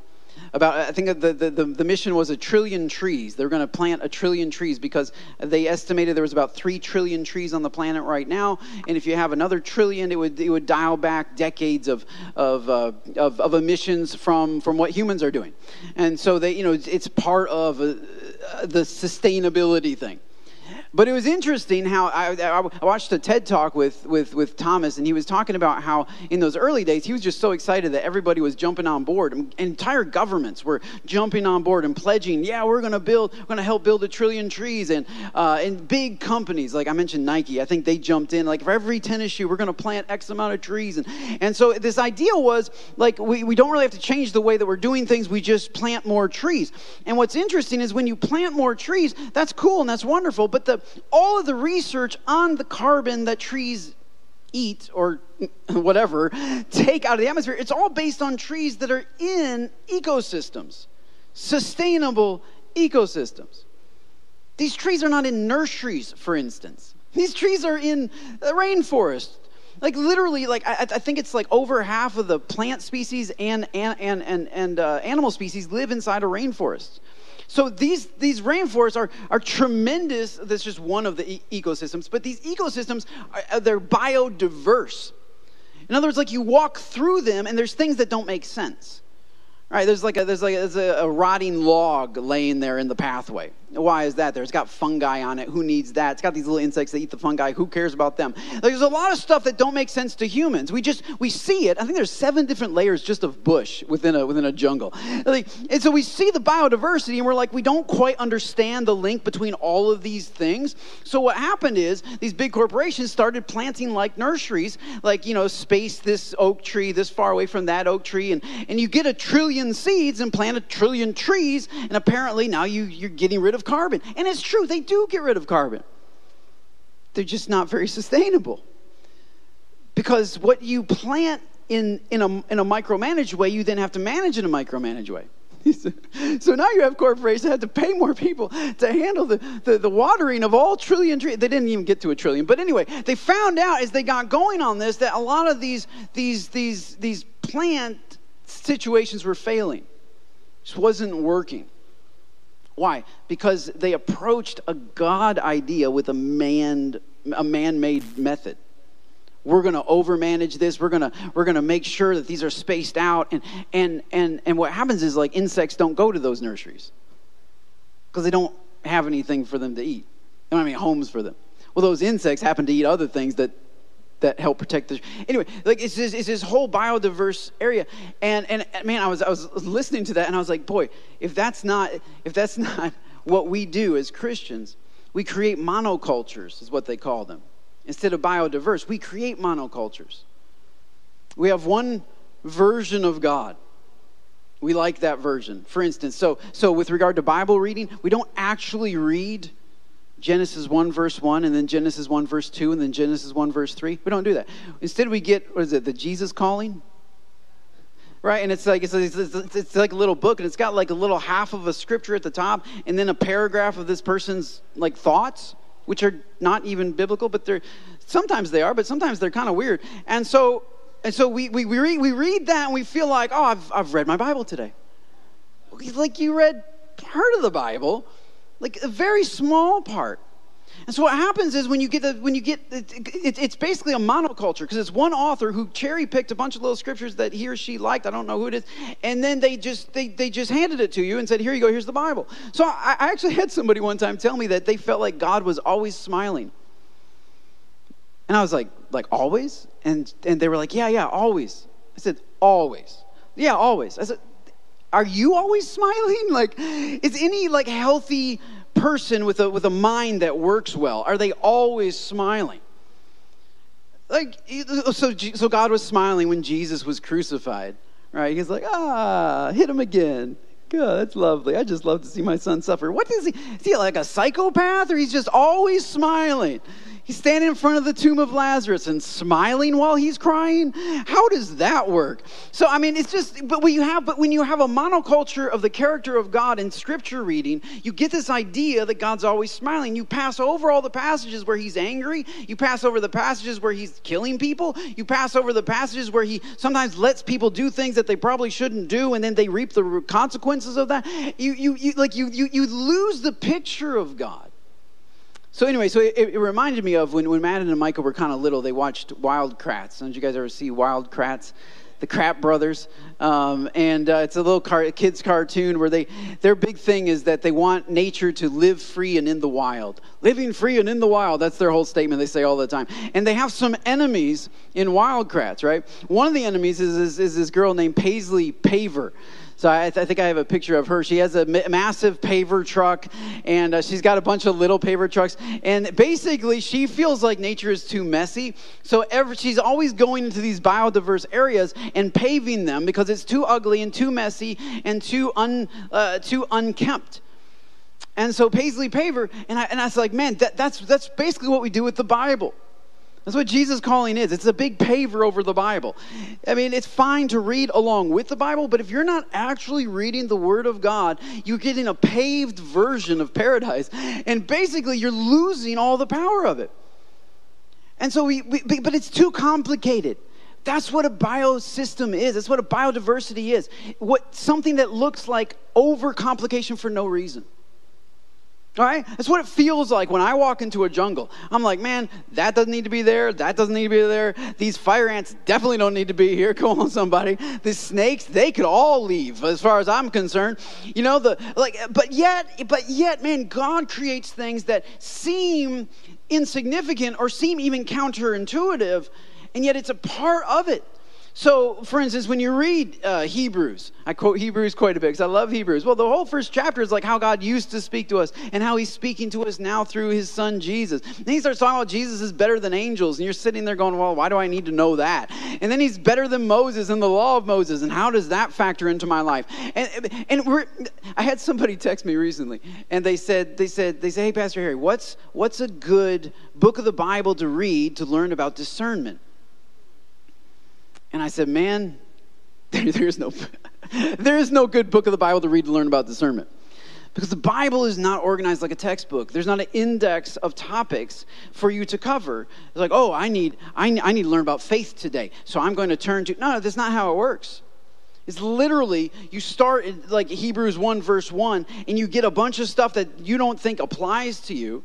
about i think the, the, the, mission was a trillion trees. They're going to plant a trillion trees because they estimated there was about three trillion trees on the planet right now. And if you have another trillion it would, it would dial back decades of, of, uh, of, of, emissions from, from what humans are doing. And so they you know it's, it's part of uh, the sustainability thing but it was interesting how I, I, watched a TED talk with, with, with Thomas, and he was talking about how in those early days he was just so excited that everybody was jumping on board. Entire governments were jumping on board and pledging, yeah, we're going to build, we're going to help build a trillion trees. And, uh, and big companies, like I mentioned Nike, I think they jumped in, like for every tennis shoe, we're going to plant X amount of trees. And, and so this idea was like we, we don't really have to change the way that we're doing things, we just plant more trees. And what's interesting is when you plant more trees, that's cool and that's wonderful, but the all of the research on the carbon that trees eat or whatever take out of the atmosphere, it's all based on trees that are in ecosystems, sustainable ecosystems. These trees are not in nurseries, for instance. These trees are in the rainforest. Like literally, like I, I think it's like over half of the plant species and and and and, and uh, animal species live inside a rainforest. So these, these rainforests are, are tremendous. That's just one of the e- ecosystems. But these ecosystems, are, uh, they're biodiverse. In other words, like you walk through them and there's things that don't make sense. Right, there's like a, there's like a, there's a, a, rotting log laying there in the pathway. Why is that there? It's got fungi on it. Who needs that? It's got these little insects that eat the fungi. Who cares about them? There's a lot of stuff that don't make sense to humans. We just we see it. I think there's seven different layers just of bush within a within a jungle. Like, and so we see the biodiversity, and we're like we don't quite understand the link between all of these things. So what happened is these big corporations started planting like nurseries, like you know, space this oak tree this far away from that oak tree, and and you get a trillion seeds and plant a trillion trees, and apparently now you, you're getting rid of carbon. And it's true, they do get rid of carbon. They're just not very sustainable. Because what you plant in, in, a, in a micromanaged way, you then have to manage in a micromanaged way. so now you have corporations that have to pay more people to handle the, the, the, watering of all trillion trees. They didn't even get to a trillion. But anyway, they found out as they got going on this that a lot of these, these, these, these plant situations were failing. Just wasn't working. Why? Because they approached a God idea with a man a man-made method. We're going to overmanage this. We're going to we're going to make sure that these are spaced out and and and and what happens is like insects don't go to those nurseries because they don't have anything for them to eat. I mean homes for them. Well, those insects happen to eat other things that that help protect the anyway like it's this, it's this whole biodiverse area. And and man i was i was listening to that and i was like boy if that's not if that's not what we do as christians we create monocultures is what they call them. Instead of biodiverse we create monocultures. We have one version of god. We like that version. For instance so so with regard to bible reading we don't actually read Genesis 1 verse 1 and then Genesis 1 verse 2 and then Genesis 1 verse 3. We don't do that. Instead we get what is it? The Jesus calling? Right? And it's like it's, it's, it's, like a little book and it's got like a little half of a scripture at the top and then a paragraph of this person's like thoughts which are not even biblical but they're sometimes they are but sometimes they're kind of weird. And so and so we, we, we, read, we read that and we feel like, oh, I've, I've read my Bible today. Like you read part of the Bible, like a very small part. And so what happens is when you get the when you get it, it, it's basically a monoculture because it's one author who cherry picked a bunch of little scriptures that he or she liked. I don't know who it is, and then they just they they just handed it to you and said, "Here you go. Here's the Bible." So I, I actually had somebody one time tell me that they felt like God was always smiling, and I was like, "Like always?" And and they were like, "Yeah, yeah, always." I said, "Always." Yeah, always. I said, are you always smiling? Like, is any like healthy person with a with a mind that works well, are they always smiling? Like, so so God was smiling when Jesus was crucified, right? He's like, ah, hit him again. God, that's lovely. I just love to see my son suffer. What is he? Is he like a psychopath, or he's just always smiling? He's standing in front of the tomb of Lazarus and smiling while he's crying. How does that work? So I mean, it's just but when you have but when you have a monoculture of the character of God in scripture reading, you get this idea that God's always smiling. You pass over all the passages where he's angry. You pass over the passages where he's killing people. You pass over the passages where he sometimes lets people do things that they probably shouldn't do and then they reap the consequences of that. You you, you like you you you lose the picture of God. So anyway, so it, it, reminded me of when, when Madden and Michael were kind of little, they watched Wild Kratts. Don't you guys ever see Wild Kratts? The Kratt Brothers, um, and uh, it's a little car, kids cartoon where they their big thing is that they want nature to live free and in the wild, living free and in the wild. That's their whole statement they say all the time. And they have some enemies in Wild Kratts, right? One of the enemies is, is, is this girl named Paisley Paver. So I, th- I, think I have a picture of her. She has a massive paver truck, and uh, she's got a bunch of little paver trucks. And basically, she feels like nature is too messy. So she's always going into these biodiverse areas and paving them because it's too ugly and too messy and too un, uh, too unkempt. And so Paisley Paver, and I, and I was like, man, that, that's, that's basically what we do with the Bible. That's what Jesus calling is. It's a big paver over the Bible. I mean, it's fine to read along with the Bible, but if you're not actually reading the Word of God, you're getting a paved version of paradise. And basically, you're losing all the power of it. And so we, we but it's too complicated. That's what a biosystem is. That's what a biodiversity is. What something that looks like overcomplication for no reason. All right? That's what it feels like when I walk into a jungle. I'm like, man, that doesn't need to be there. That doesn't need to be there. These fire ants definitely don't need to be here. Come on, somebody. The snakes, they could all leave, as far as I'm concerned. You know, the like, but yet, but yet, man, God creates things that seem insignificant or seem even counterintuitive and yet it's a part of it. So, for instance, when you read uh, Hebrews, I quote Hebrews quite a bit because I love Hebrews. Well, the whole first chapter is like how God used to speak to us and how He's speaking to us now through His Son Jesus. And He starts talking about Jesus is better than angels, and you're sitting there going, "Well, why do I need to know that?" And then He's better than Moses and the law of Moses, and how does that factor into my life? And and I had somebody text me recently, and they said they said they say, "Hey, Pastor Harry, what's what's a good book of the Bible to read to learn about discernment?" And I said, Man, there's no, there is no good book of the Bible to read to learn about discernment. Because the Bible is not organized like a textbook. There's not an index of topics for you to cover. It's like, oh, I need, I, I need to learn about faith today. So I'm going to turn to. No, that's not how it works. It's literally, you start in like Hebrews 1, verse 1, and you get a bunch of stuff that you don't think applies to you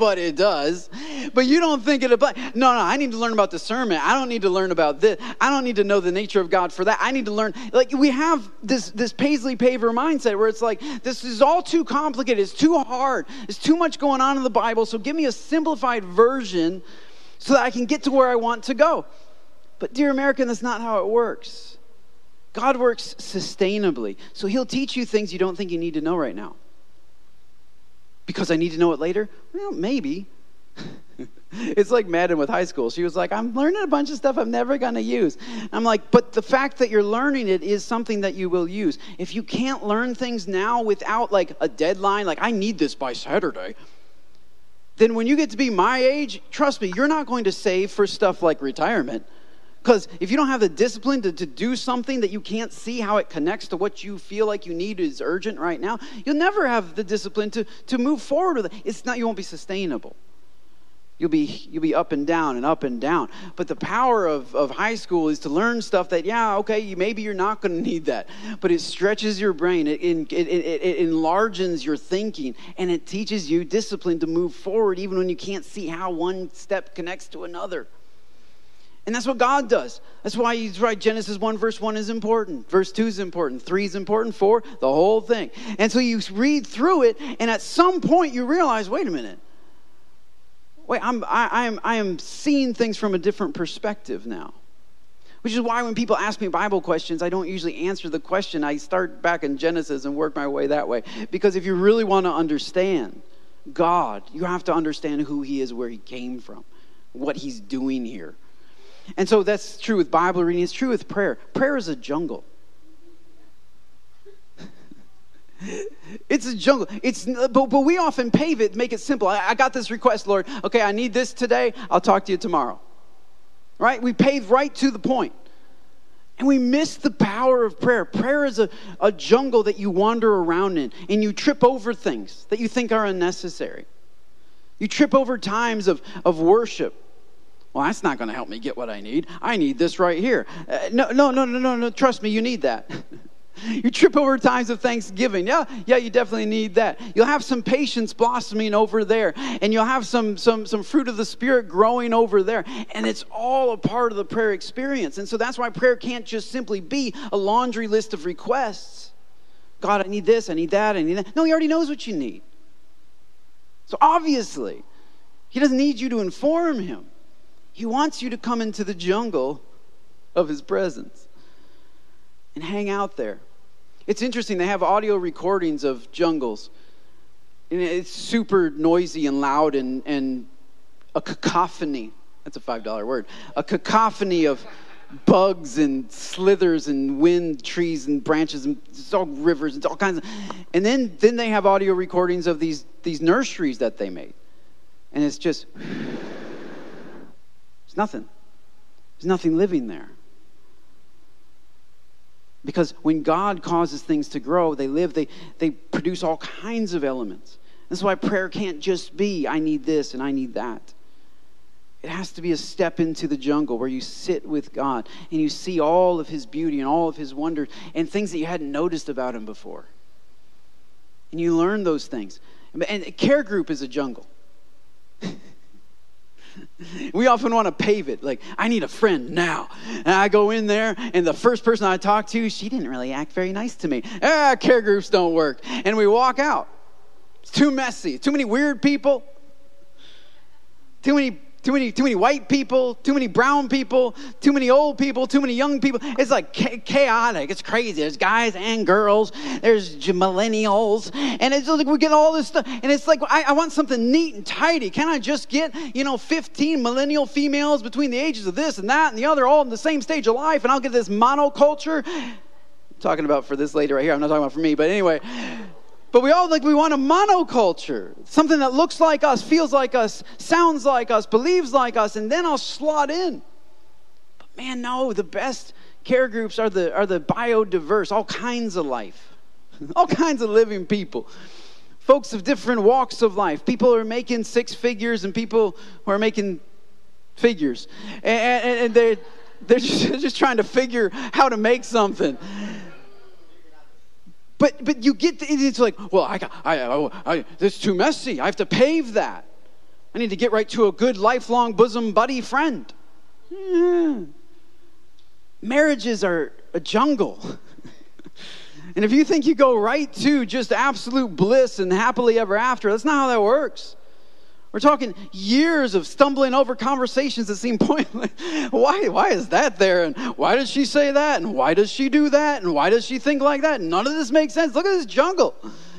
but it does. But you don't think it applies. No, no, I need to learn about discernment. I don't need to learn about this. I don't need to know the nature of God for that. I need to learn. Like we have this this Paisley Paver mindset where it's like this is all too complicated. It's too hard. It's too much going on in the Bible. So give me a simplified version so that I can get to where I want to go. But dear American, that's not how it works. God works sustainably. So he'll teach you things you don't think you need to know right now because I need to know it later? Well, maybe. it's like Madden with high school. She was like, I'm learning a bunch of stuff I'm never going to use. I'm like, but the fact that you're learning it is something that you will use. If you can't learn things now without like a deadline, like, I need this by Saturday, then when you get to be my age, trust me, you're not going to save for stuff like retirement. Because if you don't have the discipline to, to do something that you can't see how it connects to what you feel like you need is urgent right now, you'll never have the discipline to, to move forward with it. It's not, you won't be sustainable. You'll be, you'll be up and down and up and down. But the power of, of high school is to learn stuff that, yeah, okay, you, maybe you're not going to need that. But it stretches your brain, it, it, it, it enlarges your thinking, and it teaches you discipline to move forward even when you can't see how one step connects to another. And that's what God does. That's why he's right. Genesis 1, verse 1 is important. Verse 2 is important. 3 is important. 4, the whole thing. And so you read through it, and at some point you realize wait a minute. Wait, I'm, I, I, am, I am seeing things from a different perspective now. Which is why when people ask me Bible questions, I don't usually answer the question. I start back in Genesis and work my way that way. Because if you really want to understand God, you have to understand who He is, where He came from, what He's doing here. And so that's true with Bible reading, it's true with prayer. Prayer is a jungle. it's a jungle. It's but, but we often pave it, make it simple. I, I got this request, Lord. Okay, I need this today. I'll talk to you tomorrow. Right? We pave right to the point. And we miss the power of prayer. Prayer is a, a jungle that you wander around in and you trip over things that you think are unnecessary. You trip over times of, of worship well, that's not going to help me get what I need. I need this right here. Uh, no, no, no, no, no, no. Trust me, you need that. you trip over times of Thanksgiving. Yeah, yeah, you definitely need that. You'll have some patience blossoming over there, and you'll have some some some fruit of the spirit growing over there, and it's all a part of the prayer experience. And so that's why prayer can't just simply be a laundry list of requests. God, I need this, I need that, I need that. No, he already knows what you need. So obviously, he doesn't need you to inform him. He wants you to come into the jungle of His presence and hang out there. It's interesting, they have audio recordings of jungles. And it's super noisy and loud and, and a cacophony. That's a $5 word. A cacophony of, bugs and slithers and wind trees and branches and all rivers and all kinds of and then then they have audio recordings of these these nurseries that they made and it's just it's nothing there's nothing living there because when god causes things to grow they live they they produce all kinds of elements that's why prayer can't just be i need this and i need that it has to be a step into the jungle where you sit with God and you see all of His beauty and all of His wonders and things that you hadn't noticed about Him before. And you learn those things. And care group is a jungle. we often want to pave it like, I need a friend now. And I go in there, and the first person I talk to, she didn't really act very nice to me. Ah, care groups don't work. And we walk out. It's too messy, too many weird people, too many too many, too many white people, too many brown people, too many old people, too many young people. It's like chaotic. It's crazy. There's guys and girls. There's millennials, and it's like we get all this stuff. And it's like I, I want something neat and tidy. Can I just get you know 15 millennial females between the ages of this and that and the other, all in the same stage of life, and I'll get this monoculture? I'm talking about for this lady right here. I'm not talking about for me, but anyway. But we all like we want a monoculture, something that looks like us, feels like us, sounds like us, believes like us, and then I'll slot in. But man, no, the best care groups are the are the biodiverse, all kinds of life, all kinds of living people. Folks of different walks of life. People who are making six figures and people who are making figures. And, and, and they're, they're just, just trying to figure how to make something. But but you get it's like, well, I got I, I, I this is too messy. I have to pave that. I need to get right to a good lifelong bosom buddy friend. Yeah. Marriages are a jungle. and if you think you go right to just absolute bliss and happily ever after, that's not how that works. We're talking years of stumbling over conversations that seem pointless. why, why is that there? And why does she say that? And why does she do that? And why does she think like that? None of this makes sense. Look at this jungle.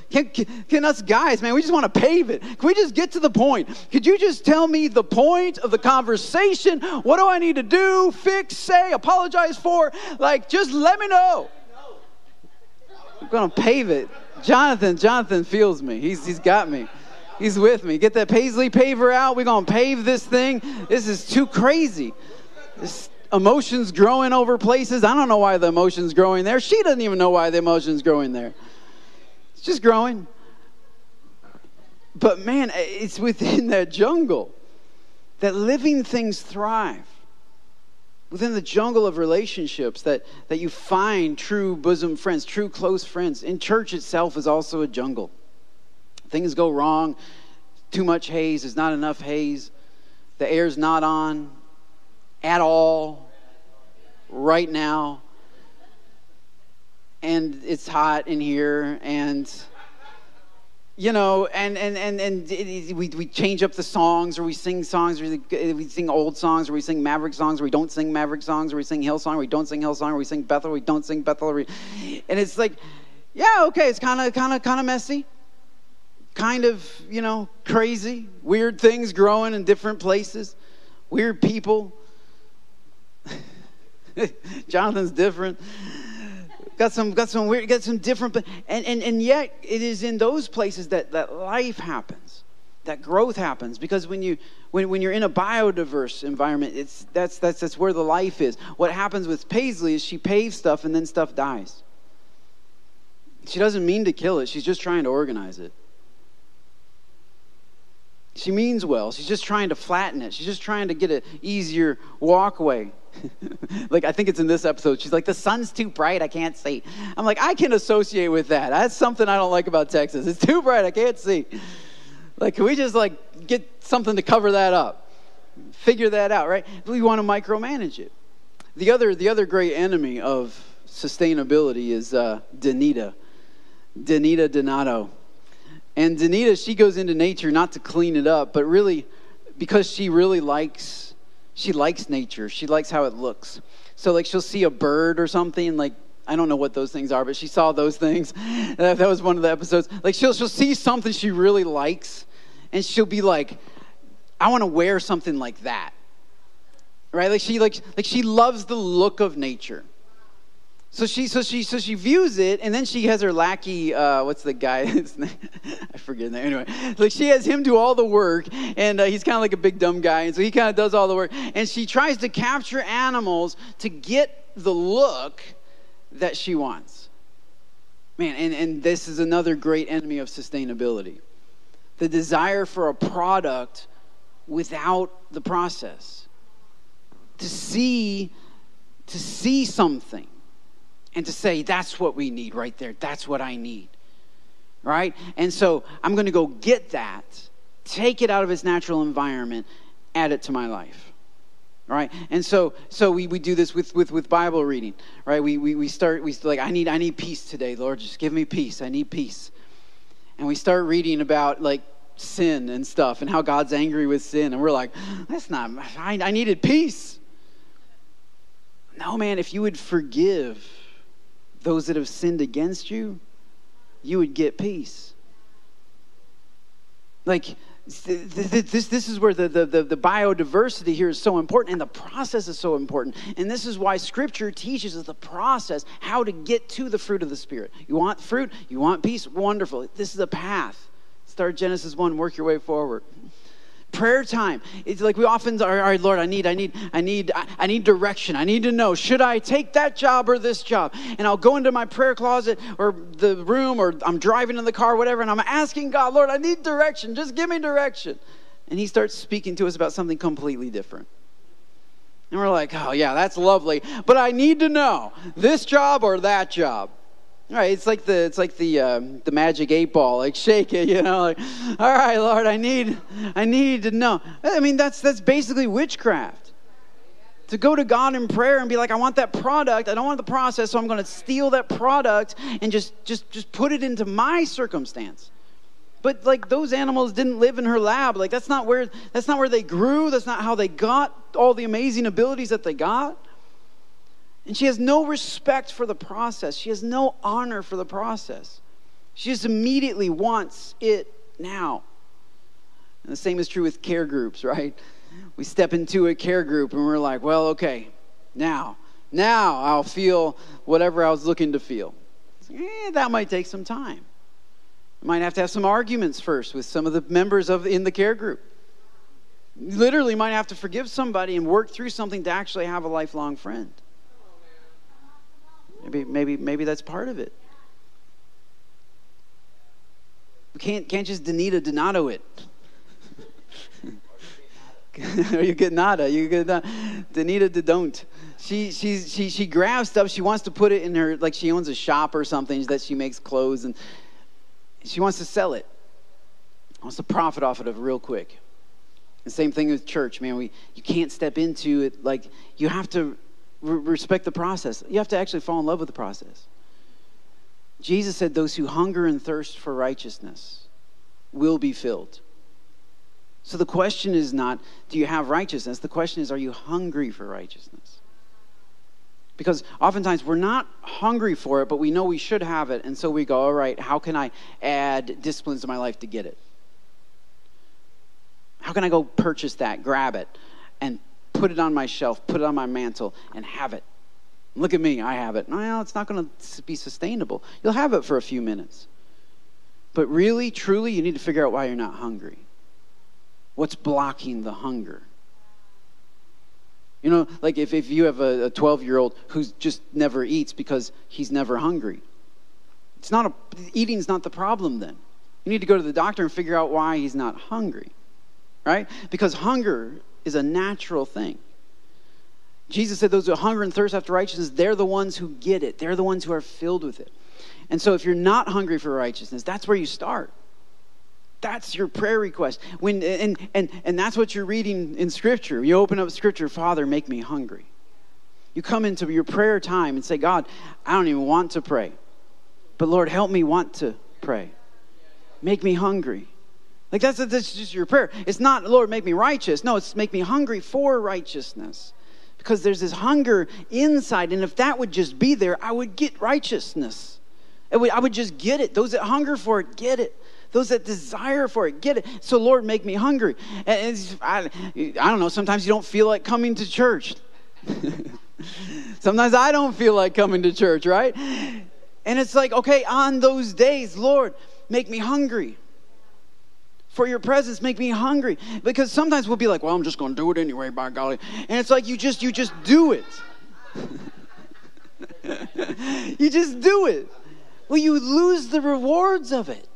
Can, can, can, us guys, man, we just want to pave it. Can we just get to the point? Could you just tell me the point of the conversation? What do I need to do, fix, say, apologize for? Like, just let me know. I'm going to pave it. Jonathan, Jonathan feels me. He's, he's got me. He's with me. Get that Paisley paver out. We're going to pave this thing. This is too crazy. This emotions growing over places. I don't know why the emotion's growing there. She doesn't even know why the emotion's growing there. It's just growing. But man, it's within that jungle that living things thrive. Within the jungle of relationships that, that you find true bosom friends, true close friends. In church itself is also a jungle. Things go wrong. Too much haze is not enough haze. The air's not on at all right now. And it's hot in here and you know, and and and and it, we we change up the songs, or we sing songs, or uh, we sing old songs, or we sing Maverick songs, or we don't sing Maverick songs, or we sing Hillsong, or we don't sing Hillsong, or we sing Bethel, or we don't sing Bethel, we, and it's like, yeah, okay, it's kind of kind of kind of messy, kind of, you know, crazy, weird things growing in different places, weird people. Jonathan's different. Got some, got some weird, got some different, and, and, and yet it is in those places that, that life happens, that growth happens. Because when you when, when you're in a biodiverse environment, it's that's that's that's where the life is. What happens with Paisley is she paves stuff and then stuff dies. She doesn't mean to kill it, she's just trying to organize it. She means well. She's just trying to flatten it. She's just trying to get an easier walkway. like I think it's in this episode. She's like, "The sun's too bright. I can't see." I'm like, I can associate with that. That's something I don't like about Texas. It's too bright. I can't see. Like, can we just like get something to cover that up? Figure that out, right? We want to micromanage it. The other, the other great enemy of sustainability is uh, Donita. Donita Donata. And Donita, she goes into nature not to clean it up, but really because she really likes she likes nature. She likes how it looks. So like she'll see a bird or something like I don't know what those things are, but she saw those things. That was one of the episodes. Like she'll she'll see something she really likes and she'll be like I want to wear something like that. right? Like she like like she loves the look of nature. So she so she so she views it, and then she has her lackey. Uh, what's the guy? I forget that. Anyway, like she has him do all the work, and uh, he's kind of like a big dumb guy, and so he kind of does all the work. And she tries to capture animals to get the look that she wants. Man, and, and this is another great enemy of sustainability the desire for a product without the process. To see, to see something and to say, that's what we need right there. That's what I need. Right? And so I'm going to go get that, take it out of its natural environment, add it to my life. Right? And so so we, we do this with, with, with bible reading. Right? We, we, we start we like i need i need peace today lord. Just give me peace. I need peace. And we start reading about like sin and stuff and how god's angry with sin. And we're like that's not i, I needed peace. No man if you would forgive those that have sinned against you you would get peace like this, this is where the, the, the, biodiversity here is so important and the process is so important. And this is why scripture teaches us the process, how to get to the fruit of the Spirit. You want fruit, you want peace, wonderful. This is a path. Start Genesis 1, work your way forward prayer time. It's like we often are all right lord i need i need i need i need direction. I need to know should i take that job or this job? And i'll go into my prayer closet or the room or i'm driving in the car whatever and i'm asking god lord i need direction. Just give me direction. And he starts speaking to us about something completely different. And we're like oh yeah that's lovely. But i need to know this job or that job Right, it's like the it's like the um, the magic eight ball. Like shake it, you know. Like, all right, Lord, I need I need to know. I mean, that's that's basically witchcraft. To go to God in prayer and be like, I want that product. I don't want the process, so I'm going to steal that product and just just just put it into my circumstance. But like those animals didn't live in her lab. Like that's not where that's not where they grew. That's not how they got all the amazing abilities that they got. And she has no respect for the process. She has no honor for the process. She just immediately wants it now. And the same is true with care groups, right? We step into a care group and we're like, well, okay, now, now I'll feel whatever I was looking to feel. Eh, that might take some time. Might have to have some arguments first with some of the members of in the care group. Literally might have to forgive somebody and work through something to actually have a lifelong friend. Maybe, maybe, maybe that's part of it. We can't, can't just Donita Donata it. Are you get nada? You get nada. Danita de don't. She, she, she, she grabs stuff. She wants to put it in her, like she owns a shop or something that she makes clothes and she wants to sell it. Wants to profit off of it real quick. The same thing with church, man. We, you can't step into it like you have to respect the process. You have to actually fall in love with the process. Jesus said, Those who hunger and thirst for righteousness will be filled. So the question is not, do you have righteousness? The question is, are you hungry for righteousness? Because oftentimes we're not hungry for it, but we know we should have it. And so we go, all right, how can I add disciplines to my life to get it? How can I go purchase that, grab it, and put it on my shelf, put it on my mantle, and have it. Look at me, I have it. Well, it's not going to be sustainable. You'll have it for a few minutes. But really, truly, you need to figure out why you're not hungry. What's blocking the hunger? You know, like if, if you have a 12 year old who just never eats because he's never hungry, it's not a, eating's not the problem then. You need to go to the doctor and figure out why he's not hungry, right? Because hunger is a natural thing. Jesus said, Those who hunger and thirst after righteousness, they're the ones who get it. They're the ones who are filled with it. And so, if you're not hungry for righteousness, that's where you start. That's your prayer request. When, and, and, and that's what you're reading in Scripture. You open up Scripture, Father, make me hungry. You come into your prayer time and say, God, I don't even want to pray. But Lord, help me want to pray. Make me hungry. Like that's, that's just your prayer. It's not, Lord, make me righteous. No, it's make me hungry for righteousness. Because there's this hunger inside. And if that would just be there, I would get righteousness. Would, I would just get it. Those that hunger for it, get it. those that desire for it, get it. So, Lord, make me hungry. And I, I don't know, sometimes you don't feel like coming to church. sometimes I don't feel like coming to church, right? And it's like, okay, on those days, Lord, make me hungry. For your presence, make me hungry. Because sometimes we'll be like, well, I'm just going to do it anyway, by golly. And it's like you just you just do it. you just do it. Well, you lose the rewards of it.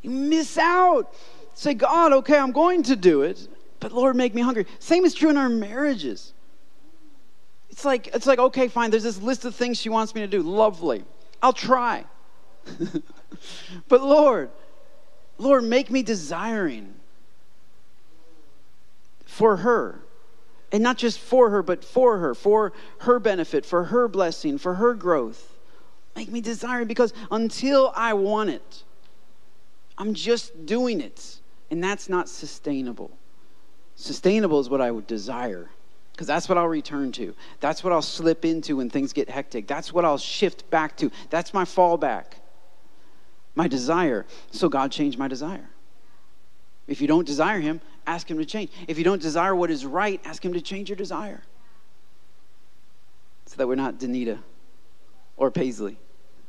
You miss out. Say, God, okay, I'm going to do it, but Lord, make me hungry. Same is true in our marriages. It's like, it's like, okay, fine, there's this list of things she wants me to do. Lovely. I'll try. but Lord, Lord, make me desiring for her. And not just for her, but for her, for her benefit, for her blessing, for her growth. Make me desiring because until I want it, I'm just doing it. And that's not sustainable. Sustainable is what I would desire because that's what I'll return to. That's what I'll slip into when things get hectic. That's what I'll shift back to. That's my fallback, my desire. So God changed my desire. If you don't desire Him, ask Him to change. If you don't desire what is right, ask Him to change your desire. So that we're not Donita or Paisley.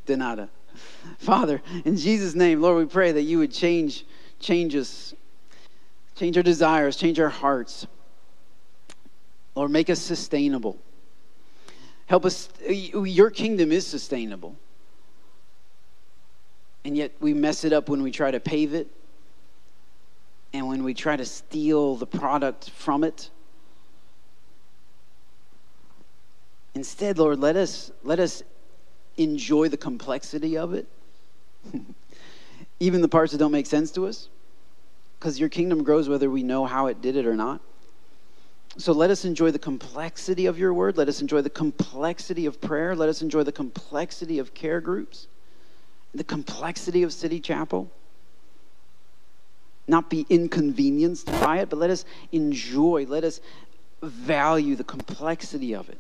Donata. Father, in Jesus' name, Lord, we pray that you would change, change us, change our desires, change our hearts. Lord, make us sustainable. Help us, your kingdom is sustainable. And yet we mess it up when we try to pave it and when we try to steal the product from it. Instead, Lord, let us, let us enjoy the complexity of it, even the parts that don't make sense to us, because your kingdom grows whether we know how it did it or not. So let us enjoy the complexity of your word. Let us enjoy the complexity of prayer. Let us enjoy the complexity of care groups, the complexity of City Chapel. Not be inconvenienced by it, but let us enjoy, let us value the complexity of it.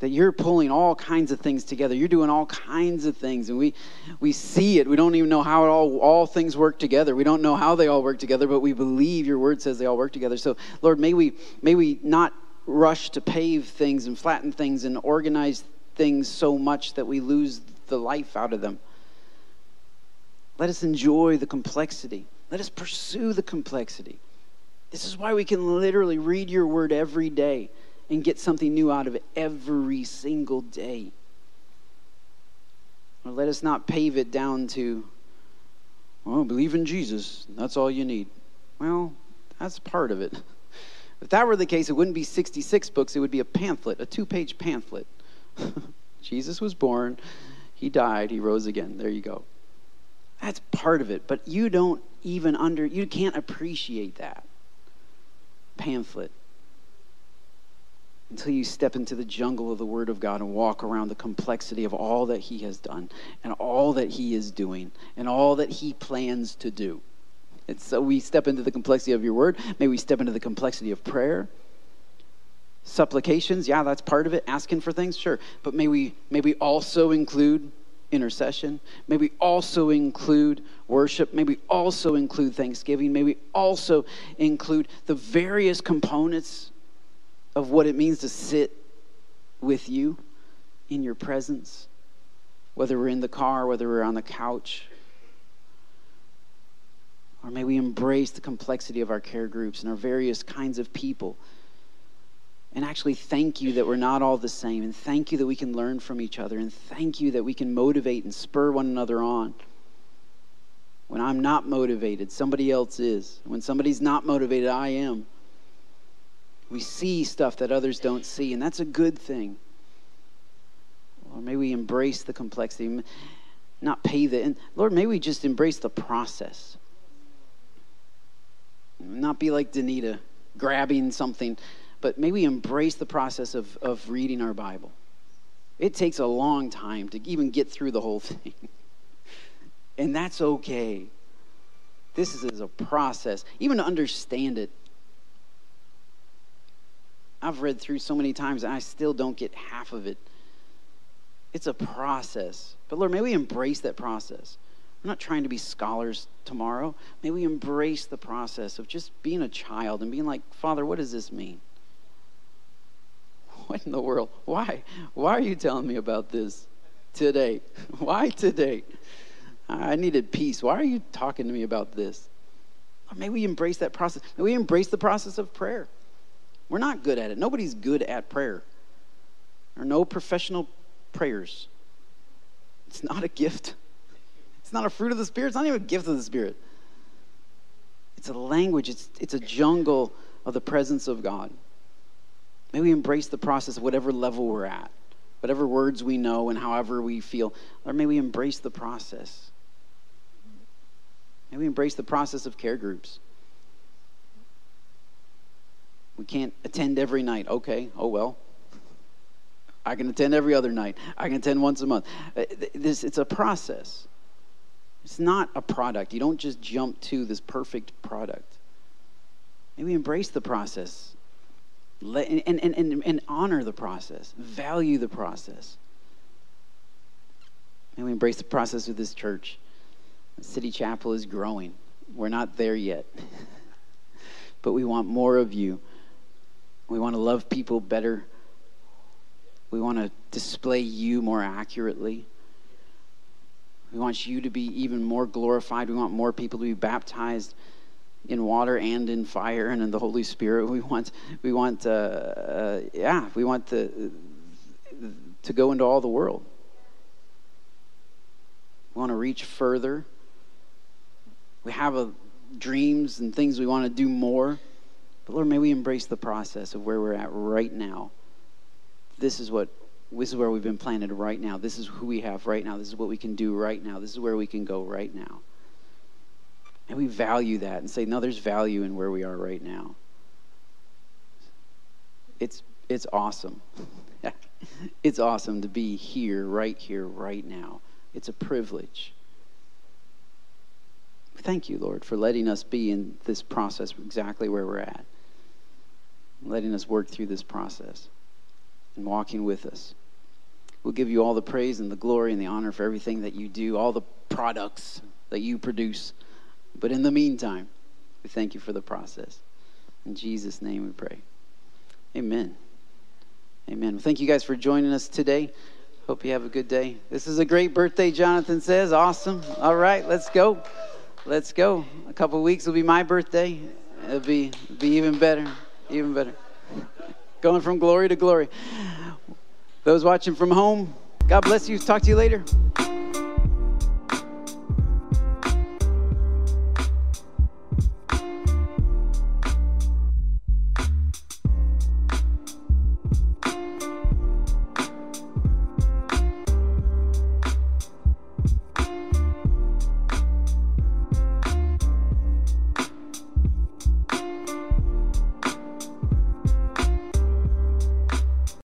That you're pulling all kinds of things together. You're doing all kinds of things and we we see it. We don't even know how it all all things work together. We don't know how they all work together but we believe your word says they all work together. So lord may we may we not rush to pave things and flatten things and organize things so much that we lose the life out of them let us enjoy the complexity let us pursue the complexity this is why we can literally read your word every day and get something new out of it every single day. Or let us not pave it down to, well, believe in Jesus. That's all you need. Well, that's part of it. If that were the case, it wouldn't be 66 books, it would be a pamphlet, a two page pamphlet. Jesus was born, he died, he rose again. There you go. That's part of it, but you don't even under, you can't appreciate that pamphlet until you step into the jungle of the Word of God and walk around the complexity of all that He has done and all that He is doing and all that He plans to do. And so we step into the complexity of your Word. May we step into the complexity of prayer. Supplications, yeah, that's part of it. Asking for things, sure. But may we, may we also include intercession. May we also include worship. May we also include thanksgiving. May we also include the various components of what it means to sit with you in your presence, whether we're in the car, whether we're on the couch. Or may we embrace the complexity of our care groups and our various kinds of people. And actually, thank you that we're not all the same. And thank you that we can learn from each other. And thank you that we can motivate and spur one another on. When I'm not motivated, somebody else is. When somebody's not motivated, I am. We see stuff that others don't see, and that's a good thing. Or may we embrace the complexity, not pay the. And Lord, may we just embrace the process. Not be like Donita, grabbing something, but may we embrace the process of, of reading our Bible. It takes a long time to even get through the whole thing. and that's okay. This is a process. Even to understand it I've read through so many times and I still don't get half of it. It's a process. But Lord, may we embrace that process. We're not trying to be scholars tomorrow. May we embrace the process of just being a child and being like, Father, what does this mean? What in the world? Why? Why are you telling me about this today? Why today? I needed peace. Why are you talking to me about this? Or may we embrace that process. May we embrace the process of prayer. We're not good at it. Nobody's good at prayer. There are no professional prayers. It's not a gift. It's not a fruit of the Spirit. It's not even a gift of the Spirit. It's a language, it's, it's a jungle of the presence of God. May we embrace the process whatever level we're at, whatever words we know and however we feel. Or may we embrace the process. May we embrace the process of care groups. We can't attend every night. Okay, oh well. I can attend every other night. I can attend once a month. Uh, this, it's a process. It's not a product. You don't just jump to this perfect product. Maybe embrace the process and, and, and, and honor the process, value the process. Maybe embrace the process of this church. City Chapel is growing. We're not there yet, but we want more of you. We want to love people better. We want to display you more accurately. We want you to be even more glorified. We want more people to be baptized in water and in fire and in the Holy Spirit. We want, we want, uh, uh, yeah, we want to, to go into all the world. We want to reach further. We have a, dreams and things we want to do more. But Lord, may we embrace the process of where we're at right now. This is what this is where we've been planted right now. This is who we have right now. This is what we can do right now. This is where we can go right now. And we value that and say, no, there's value in where we are right now. It's, it's awesome. it's awesome to be here, right here, right now. It's a privilege. Thank you, Lord, for letting us be in this process exactly where we're at, letting us work through this process and walking with us. We'll give you all the praise and the glory and the honor for everything that you do, all the products that you produce. But in the meantime, we thank you for the process. In Jesus' name we pray. Amen. Amen. Well, thank you guys for joining us today. Hope you have a good day. This is a great birthday, Jonathan says. Awesome. All right, let's go. Let's go. A couple weeks will be my birthday. It'll be, be even better. Even better. Going from glory to glory. Those watching from home, God bless you. Talk to you later.